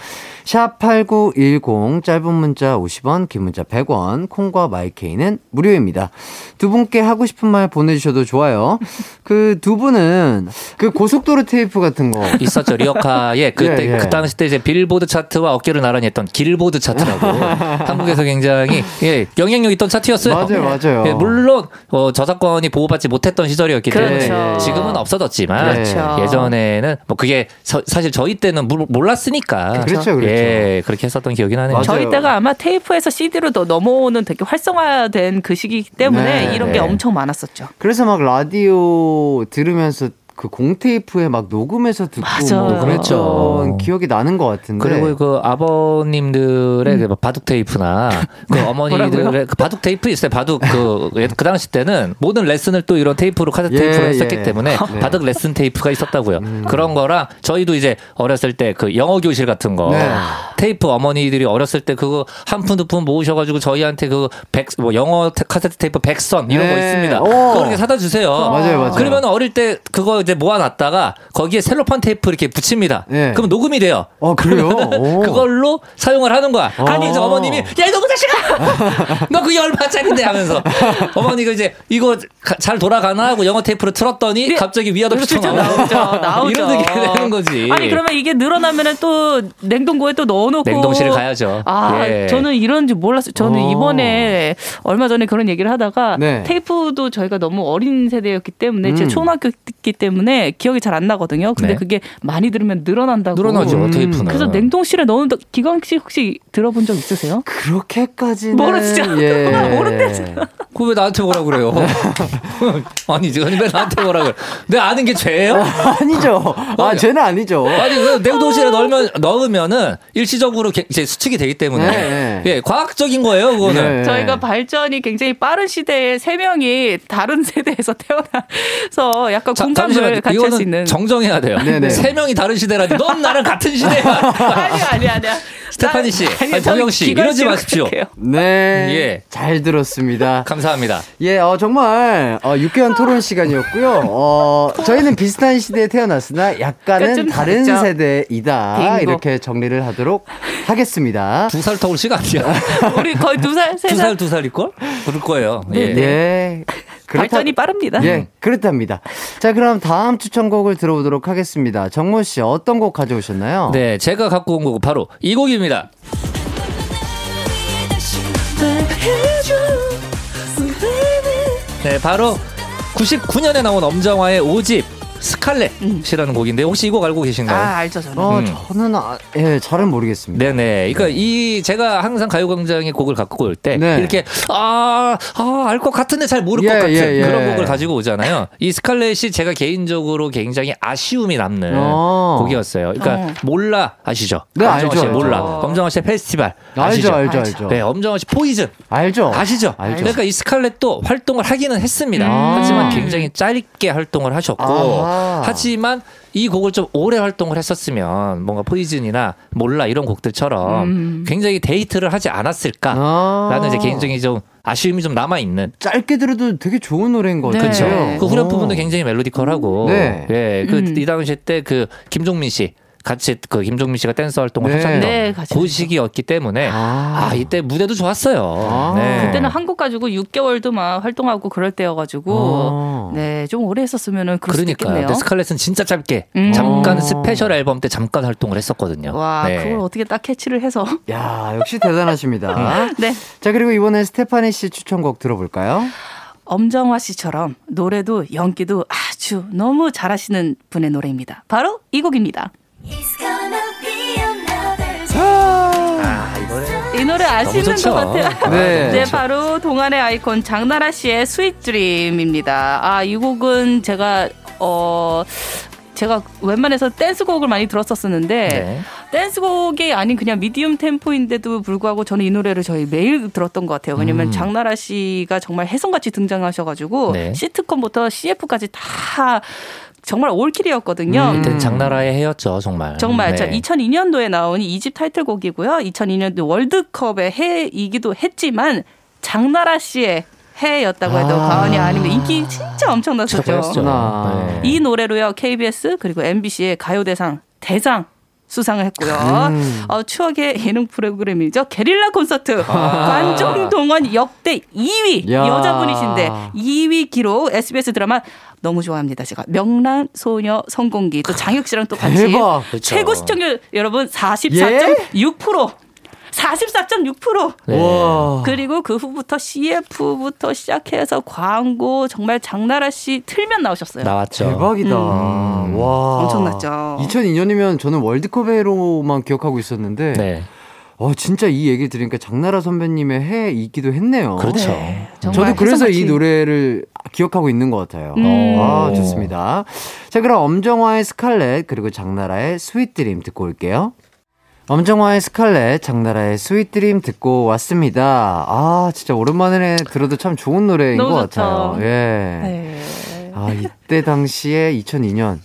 샵 8910 짧은 문자 50원 긴 문자 100원 콩과 마이케이는 무료입니다. 두 분께 하고 싶은 말 보내주셔도 좋아요. 그 두 분은 그 고속도로 테이프 같은 거 있었죠 리어카에 그때 예, 예. 그 당시 때 이제 빌보드 차트와 어깨를 나란히 했던 길보드 차트라고 한국에서 굉장히 예 영향력 있던 차트였어요. 맞아요, 맞아요. 예, 물론 어, 저작권이 보호받지 못했던 시절이었기 때문에 그렇죠. 지금은 없어졌지만 그렇죠. 예전에는 뭐 그게 서- 사실 저희 때는 몰- 몰랐으니까 그렇죠, 그렇죠. 예 그렇게 했었던 기억이 나네요. 맞아요. 저희 때가 아마 테이프에서 CD로 넘어오는 되게 활성화된 그 시기이기 때문에 네, 이런 네. 게 엄청 많았었죠. 그래서 막 라디오 들으면서 그 공테이프에 막 녹음해서 듣고 맞아요. 뭐 그랬던 그랬죠. 기억이 나는 것 같은데. 그리고 그 아버님들의 그 바둑 테이프나 그 어머니들의 음. 뭐라고요? 그 바둑 테이프 있어요. 바둑 그, 그 당시 때는 모든 레슨을 또 이런 테이프로 카세트 예, 테이프로 했었기 예. 때문에 네. 음. 바둑 레슨 테이프가 있었다고요. 그런 거랑 저희도 이제 어렸을 때 그 영어 교실 같은 거 네. 테이프 어머니들이 어렸을 때 그거 한 푼 두 푼 모으셔가지고 저희한테 그 백 뭐 영어 테- 카세트 테이프 백선 이런 거 네. 있습니다. 오. 그거 이렇게 사다 주세요. 맞아요, 맞아요. 그러면 어릴 때 그거 이제 모아놨다가 거기에 셀로판 테이프 이렇게 붙입니다. 네. 그럼 녹음이 돼요. 어, 그래요? 오. 그걸로 사용을 하는 거야. 아니 이제 어. 어머님이 야 이놈의 자식아, 너 그게 얼마짜린데 하면서 어머니가 이제 이거 가- 잘 돌아가나 하고 영어 테이프로 틀었더니 갑자기 We Are The Future 나오죠, 나오죠. 나오죠. 이런 게 되는 거지. 아니 그러면 이게 늘어나면은 또 냉동고에 또 넣어놓고 냉동실에 가야죠. 아 예. 저는 이런지 몰랐어요. 저는 어. 이번에 얼마 전에 그런 얘기를 하다가 네. 테이프도 저희가 너무 어린 세대였기 때문에 음. 제 초등학교였기 때문에 기억이 잘 안 나거든요. 근데 네. 그게 많이 들으면 늘어난다고. 늘어나죠 음. 테이프는. 그래서 냉동실에 넣는 기광 씨 혹시 들어본 적 있으세요? 그렇게까지는 모르시죠? 예. 모르겠어요. 그거 왜 나한테 뭐라 그래요? 아니 지금 왜 나한테 뭐라 그래? 내가 아는 게 죄예요? 아니죠. 아, 쟤는 아니죠. 아니 그 냉동실에 넣으면 넣으면은 일시적으로 게- 이제 수축이 되기 때문에 네, 네. 예 과학적인 거예요 그거는. 네. 저희가 발전이 굉장히 빠른 시대에 세 명이 다른 세대에서 태어나서 약간 자, 공감을 잠 시만요. 같이 할 수 있는. 정정해야 돼요. 네네. 세 명이 다른 시대라니. 넌 나랑 같은 시대야. 아니 아니 아니야. 스테파니 씨, 아니, 동영 씨, 이러지 마십시오. 생각해요. 네. 예. 잘 들었습니다. 감사합니다. 예, 어, 정말, 어, 유쾌한 토론 시간이었고요. 어, 저희는 비슷한 시대에 태어났으나 약간은 좀 다른 다르죠. 세대이다. 빙고. 이렇게 정리를 하도록 하겠습니다. 두 살 터울 시간 아니야. 우리 거의 두 살, 세두 살. 살, 두 살일 걸? 그럴 거예요. 예. 예. 그렇다- 발전이 빠릅니다. 예, 그렇답니다. 자, 그럼 다음 추천곡을 들어보도록 하겠습니다. 정모 씨, 어떤 곡 가져오셨나요? 네, 제가 갖고 온 곡은 바로 이 곡입니다. 네, 바로 99년에 나온 엄정화의 5집 스칼렛이라는 곡인데 혹시 이 곡 알고 계신가요? 아, 알죠, 저는. 어, 음. 저는, 아, 예, 잘은 모르겠습니다. 네네. 그러니까 이 제가 항상 가요광장의 곡을 갖고 올때 네. 이렇게 아아알 것 같은데 잘 모를 예, 것 같은 예, 예. 그런 곡을 가지고 오잖아요. 이 스칼렛이 제가 개인적으로 굉장히 아쉬움이 남는 어. 곡이었어요. 그러니까 어. 몰라 아시죠? 네, 알죠, 알죠. 몰라. 엄정화 씨의 페스티벌 알죠, 아시죠? 알죠, 알죠. 알죠. 네, 엄정화 씨 포이즌 알죠? 아시죠? 알죠. 그러니까 이 스칼렛도 활동을 하기는 했습니다. 음. 하지만 굉장히 짧게 활동을 하셨고 아 하. 하지만 이 곡을 좀 오래 활동을 했었으면 뭔가 포이즌이나 몰라 이런 곡들처럼 음. 굉장히 데이트를 하지 않았을까라는 아. 이제 개인적인 좀 아쉬움이 좀 남아 있는. 짧게 들어도 되게 좋은 노래인 것 네. 같아요. 그쵸. 그 후렴 오. 부분도 굉장히 멜로디컬하고, 네. 예, 그 음. 이 당시 때 그 김종민 씨 같이 그 김종민 씨가 댄서 활동을 네. 하셨던 네, 같이 그 했죠. 시기였기 때문에 아. 아, 이때 무대도 좋았어요. 아. 네. 그때는 한국 가지고 6개월도 막 활동하고 그럴 때여가지고 어. 네좀 오래 했었으면은 그럴 수도 그러니까 있겠네요. 근데 스칼렛은 진짜 짧게 음. 잠깐 어. 스페셜 앨범 때 잠깐 활동을 했었거든요. 와 네. 그걸 어떻게 딱 캐치를 해서 야, 역시 대단하십니다. 네 자, 그리고 이번에 스테파니 씨 추천곡 들어볼까요? 엄정화 씨처럼 노래도 연기도 아주 너무 잘하시는 분의 노래입니다. 바로 이 곡입니다. 이 노래 아시는. 것 같아요. 네. 네, 바로 동안의 아이콘 장나라 씨의 Sweet Dream입니다. 아, 이 곡은 제가 어 제가 웬만해서 댄스곡을 많이 들었었었는데 네. 댄스곡이 아닌 그냥 미디움 템포인데도 불구하고 저는 이 노래를 저희 매일 들었던 것 같아요. 왜냐면 음. 장나라 씨가 정말 혜성같이 등장하셔가지고 네. 시트콤부터 CF까지 다 정말 올킬이었거든요. 음. 그때는 장나라의 해였죠, 정말. 정말 네. 2002년도에 나온 이집 타이틀곡이고요. 2002년도 월드컵의 해이기도 했지만 장나라 씨의 해였다고 해도 아. 과언이 아닙니다. 인기 진짜 엄청났었죠. 그렇구나. 네. 이 노래로요 KBS 그리고 MBC의 가요대상 대상 수상을 했고요. 음. 어, 추억의 예능 프로그램이죠. 게릴라 콘서트. 아. 관종 동원 역대 2위 야. 여자분이신데 2위 기록 SBS 드라마 너무 좋아합니다. 제가 명랑 소녀 성공기 또 장혁 씨랑 또 같이 대박. 그렇죠. 최고 시청률 여러분 44.6%. 44.6%. 네. 와. 그리고 그 후부터 CF부터 시작해서 광고 정말 장나라 씨 틀면 나오셨어요. 나왔죠. 대박이다. 와. 엄청났죠. 2002년이면 저는 월드컵 해로만 기억하고 있었는데 네. 어, 진짜 이 얘기 들으니까 장나라 선배님의 해이기도 했네요. 그렇죠. 네, 정말 저도 그래서 이. 노래를 기억하고 있는 것 같아요. 음. 아, 좋습니다. 자, 그럼 엄정화의 Scarlet, 그리고 장나라의 Sweet Dream 듣고 올게요. 엄정화의 Scarlet, 장나라의 Sweet Dream 듣고 왔습니다. 아, 진짜 오랜만에 들어도 참 좋은 노래인 너무 것 좋죠. 같아요. 예. 네. 아, 이때 당시에 2002년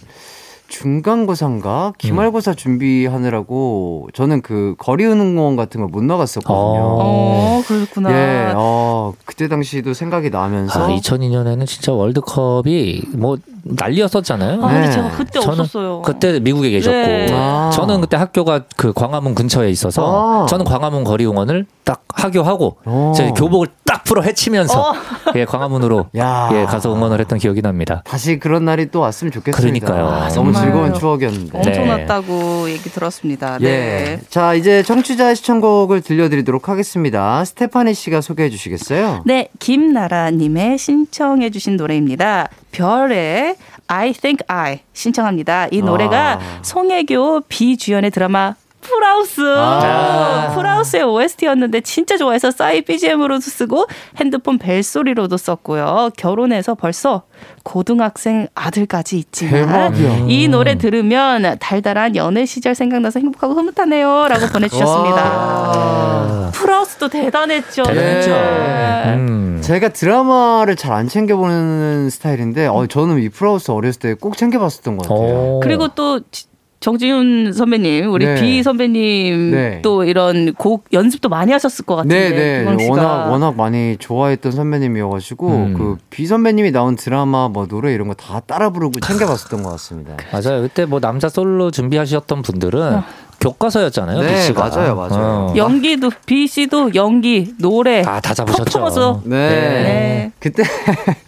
중간고사인가 기말고사 준비하느라고 저는 그 거리 응원 같은 걸 못 나갔었거든요. 어, 그렇구나. 예, 어, 그때 당시도 생각이 나면서 아, 2002년에는 진짜 월드컵이 뭐 난리였었잖아요. 아, 근데 네. 제가 그때 없었어요. 그때 미국에 계셨고 네. 아. 저는 그때 학교가 그 광화문 근처에 있어서 아. 저는 광화문 거리 응원을 딱 하교하고 어. 제 교복을 딱 풀어 헤치면서 예 광화문으로 야. 예 가서 응원을 했던 기억이 납니다. 다시 그런 날이 또 왔으면 좋겠습니다. 그러니까요. 아, 아, 너무 정말. 즐거운 추억이었는데. 엄청났다고 얘기 들었습니다. 네. 예. 자, 이제 청취자 시청곡을 들려드리도록 하겠습니다. 스테파니 씨가 소개해 주시겠어요? 네, 김나라 님의 신청해 주신 노래입니다. 별의 I Think I 신청합니다. 이 노래가 아. 송혜교 비 주연의 드라마 풀하우스. 아. 풀하우스의 OST였는데 진짜 좋아해서 싸이 BGM으로도 쓰고 핸드폰 벨소리로도 썼고요. 결혼해서 벌써 고등학생 아들까지 있지만 대박이야. 이 노래 들으면 달달한 연애 시절 생각나서 행복하고 흐뭇하네요 라고 보내주셨습니다. 와. 풀하우스도 대단했죠. 대단했죠. 네. 음. 제가 드라마를 잘 안 챙겨보는 스타일인데, 어, 저는 이 풀하우스 어렸을 때 꼭 챙겨봤었던 것 같아요. 어. 그리고 또 지- 정지훈 선배님, 우리 네. 비 선배님 네. 또 이런 곡 연습도 많이 하셨을 것 같은데. 네네. 김광 씨가. 워낙, 워낙 많이 좋아했던 선배님이어가지고, 음. 그, 비 선배님이 나온 드라마, 뭐, 노래 이런 거 다 따라 부르고 챙겨봤었던 것 같습니다. 맞아요. 그때 뭐 남자 솔로 준비하셨던 분들은 교과서였잖아요. 네, B 씨가. 맞아요, 맞아요. 연기도 비 씨도 연기, 노래, 아, 다 잡으셨죠. 퍼포먼스. 네. 네. 그때,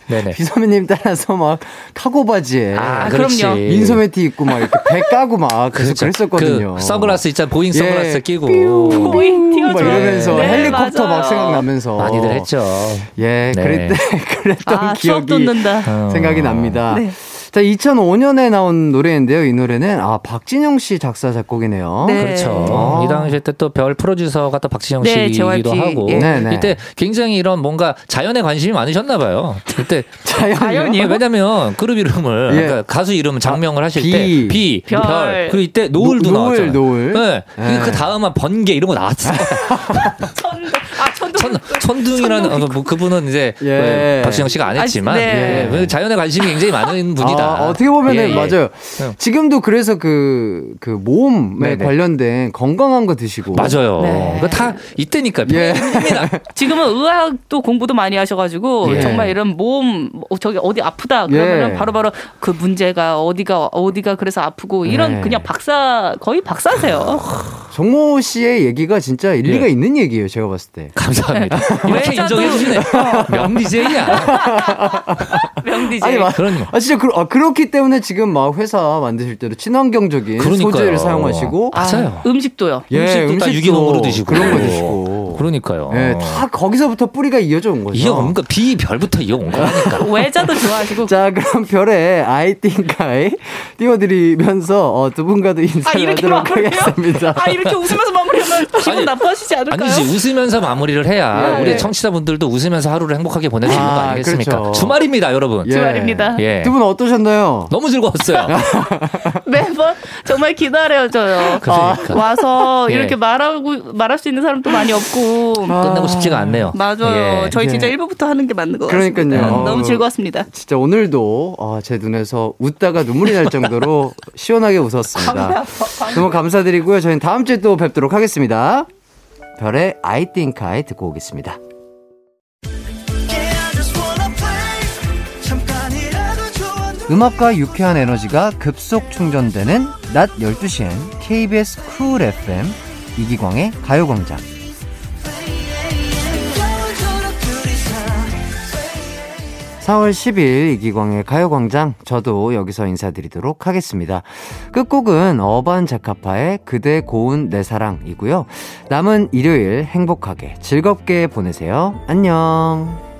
네네. 비 선배님 따라서 막, 카고 바지에, 아, 아, 그렇지. 그럼요. 민소매 티 입고 막 이렇게 배 까고 막 계속 그렇죠. 그랬었거든요. 그 선글라스 있잖아. 보잉 선글라스 예. 끼고. 보잉 튀어줘요. 막 이러면서 네, 헬리콥터 맞아요. 막 생각나면서 많이들 했죠. 예, 네. 그랬대 그랬던 아, 기억이 돋는다. 어. 생각이 납니다. 네. 자, 2005년에 나온 노래인데요. 이 노래는 아 박진영 씨 작사 작곡이네요. 네. 그렇죠. 아. 이 당시에 때또 별 프로듀서가 또 박진영 네, 씨이기도. 하고 예. 네, 네. 이때 굉장히 이런 뭔가 자연에 관심이 많으셨나 봐요. 그때 자연이요? 예, 왜냐면 그룹 이름을 예. 그러니까 가수 이름 작명을 하실 비. 때 비, 별. 별. 그리고 이때 노을도 노- 나왔잖아요. 노을, 노을. 네. 예. 그 다음은 번개 이런 거 나왔어요. 천둥. 아, 천둥. 천, 천둥이라는 어, 뭐 그분은 이제 예. 그 박진영 씨가 안 했지만 아, 네. 예, 자연에 관심이 굉장히 많은 분이다. 아, 어떻게 보면은 예, 예. 맞아요. 네. 지금도 그래서 그, 그 몸에 네네. 관련된 건강한 거 드시고. 맞아요. 네. 그거 다 이때니까 예. 지금은 의학도 공부도 많이 하셔가지고 예. 정말 이런 몸 어, 저기 어디 아프다 그러면은 예. 바로 바로 그 문제가 어디가 어디가 그래서 아프고 이런 네. 그냥 박사 거의 박사세요. 정모 씨의 얘기가 진짜 일리가 예. 있는 얘기예요. 제가 봤을 때. 감사합니다. 이렇게 외자도- 인정해 주시네. 명디제이야. 명디제. 아니, 마, 그런 아, 진짜 그, 아, 그렇기 때문에 지금 막 회사 만드실 때도 친환경적인 그러니까요. 소재를 사용하시고. 맞아요. 음식도요. 예, 음식도 다 음식도 유기농으로 드시고 그런 거 드시고. 그러니까요. 예, 다 거기서부터 뿌리가 이어져 온 거죠. 이어온 거 비별부터 이어 온 거니까. 외자도 좋아하시고 자, 그럼 별의 I think I 띄워드리면서 어, 두 분과도 아 인사를 이렇게 하도록 마무리하면 하겠습니다. 아 이렇게 웃으면서 마무리하면 기분 아니, 나빠하시지 않을까요? 아니지 웃으면서 마무리를 해야 예. 우리 청취자분들도 웃으면서 하루를 행복하게 수 있는 거 아, 아니겠습니까? 그렇죠. 주말입니다, 여러분. 예. 주말입니다. 예. 두분 어떠셨나요? 너무 즐거웠어요. 매번 정말 기다려져요. 그러니까. 와서 예. 이렇게 말하고 말할 수 있는 사람도 많이 없고. 끝내고 싶지가 않네요. 맞아요. 예. 저희 진짜 예. 1부부터 하는 게 맞는 것 그러니까요. 같습니다. 어. 너무 즐거웠습니다. 진짜 오늘도 어, 제 눈에서 웃다가 눈물이 날 정도로 시원하게 웃었습니다. 너무 감사드리고요. 저희는 다음 주에 또 뵙도록 하겠습니다. 별의 I think I 듣고 오겠습니다. 음악과 유쾌한 에너지가 급속 충전되는 낮 12시엔 KBS 쿨 FM 이기광의 가요광장. 4월 10일 이기광의 가요광장 저도 여기서 인사드리도록 하겠습니다. 끝곡은 어반 자카파의 그대 고운 내 사랑이고요. 남은 일요일 행복하게 즐겁게 보내세요. 안녕.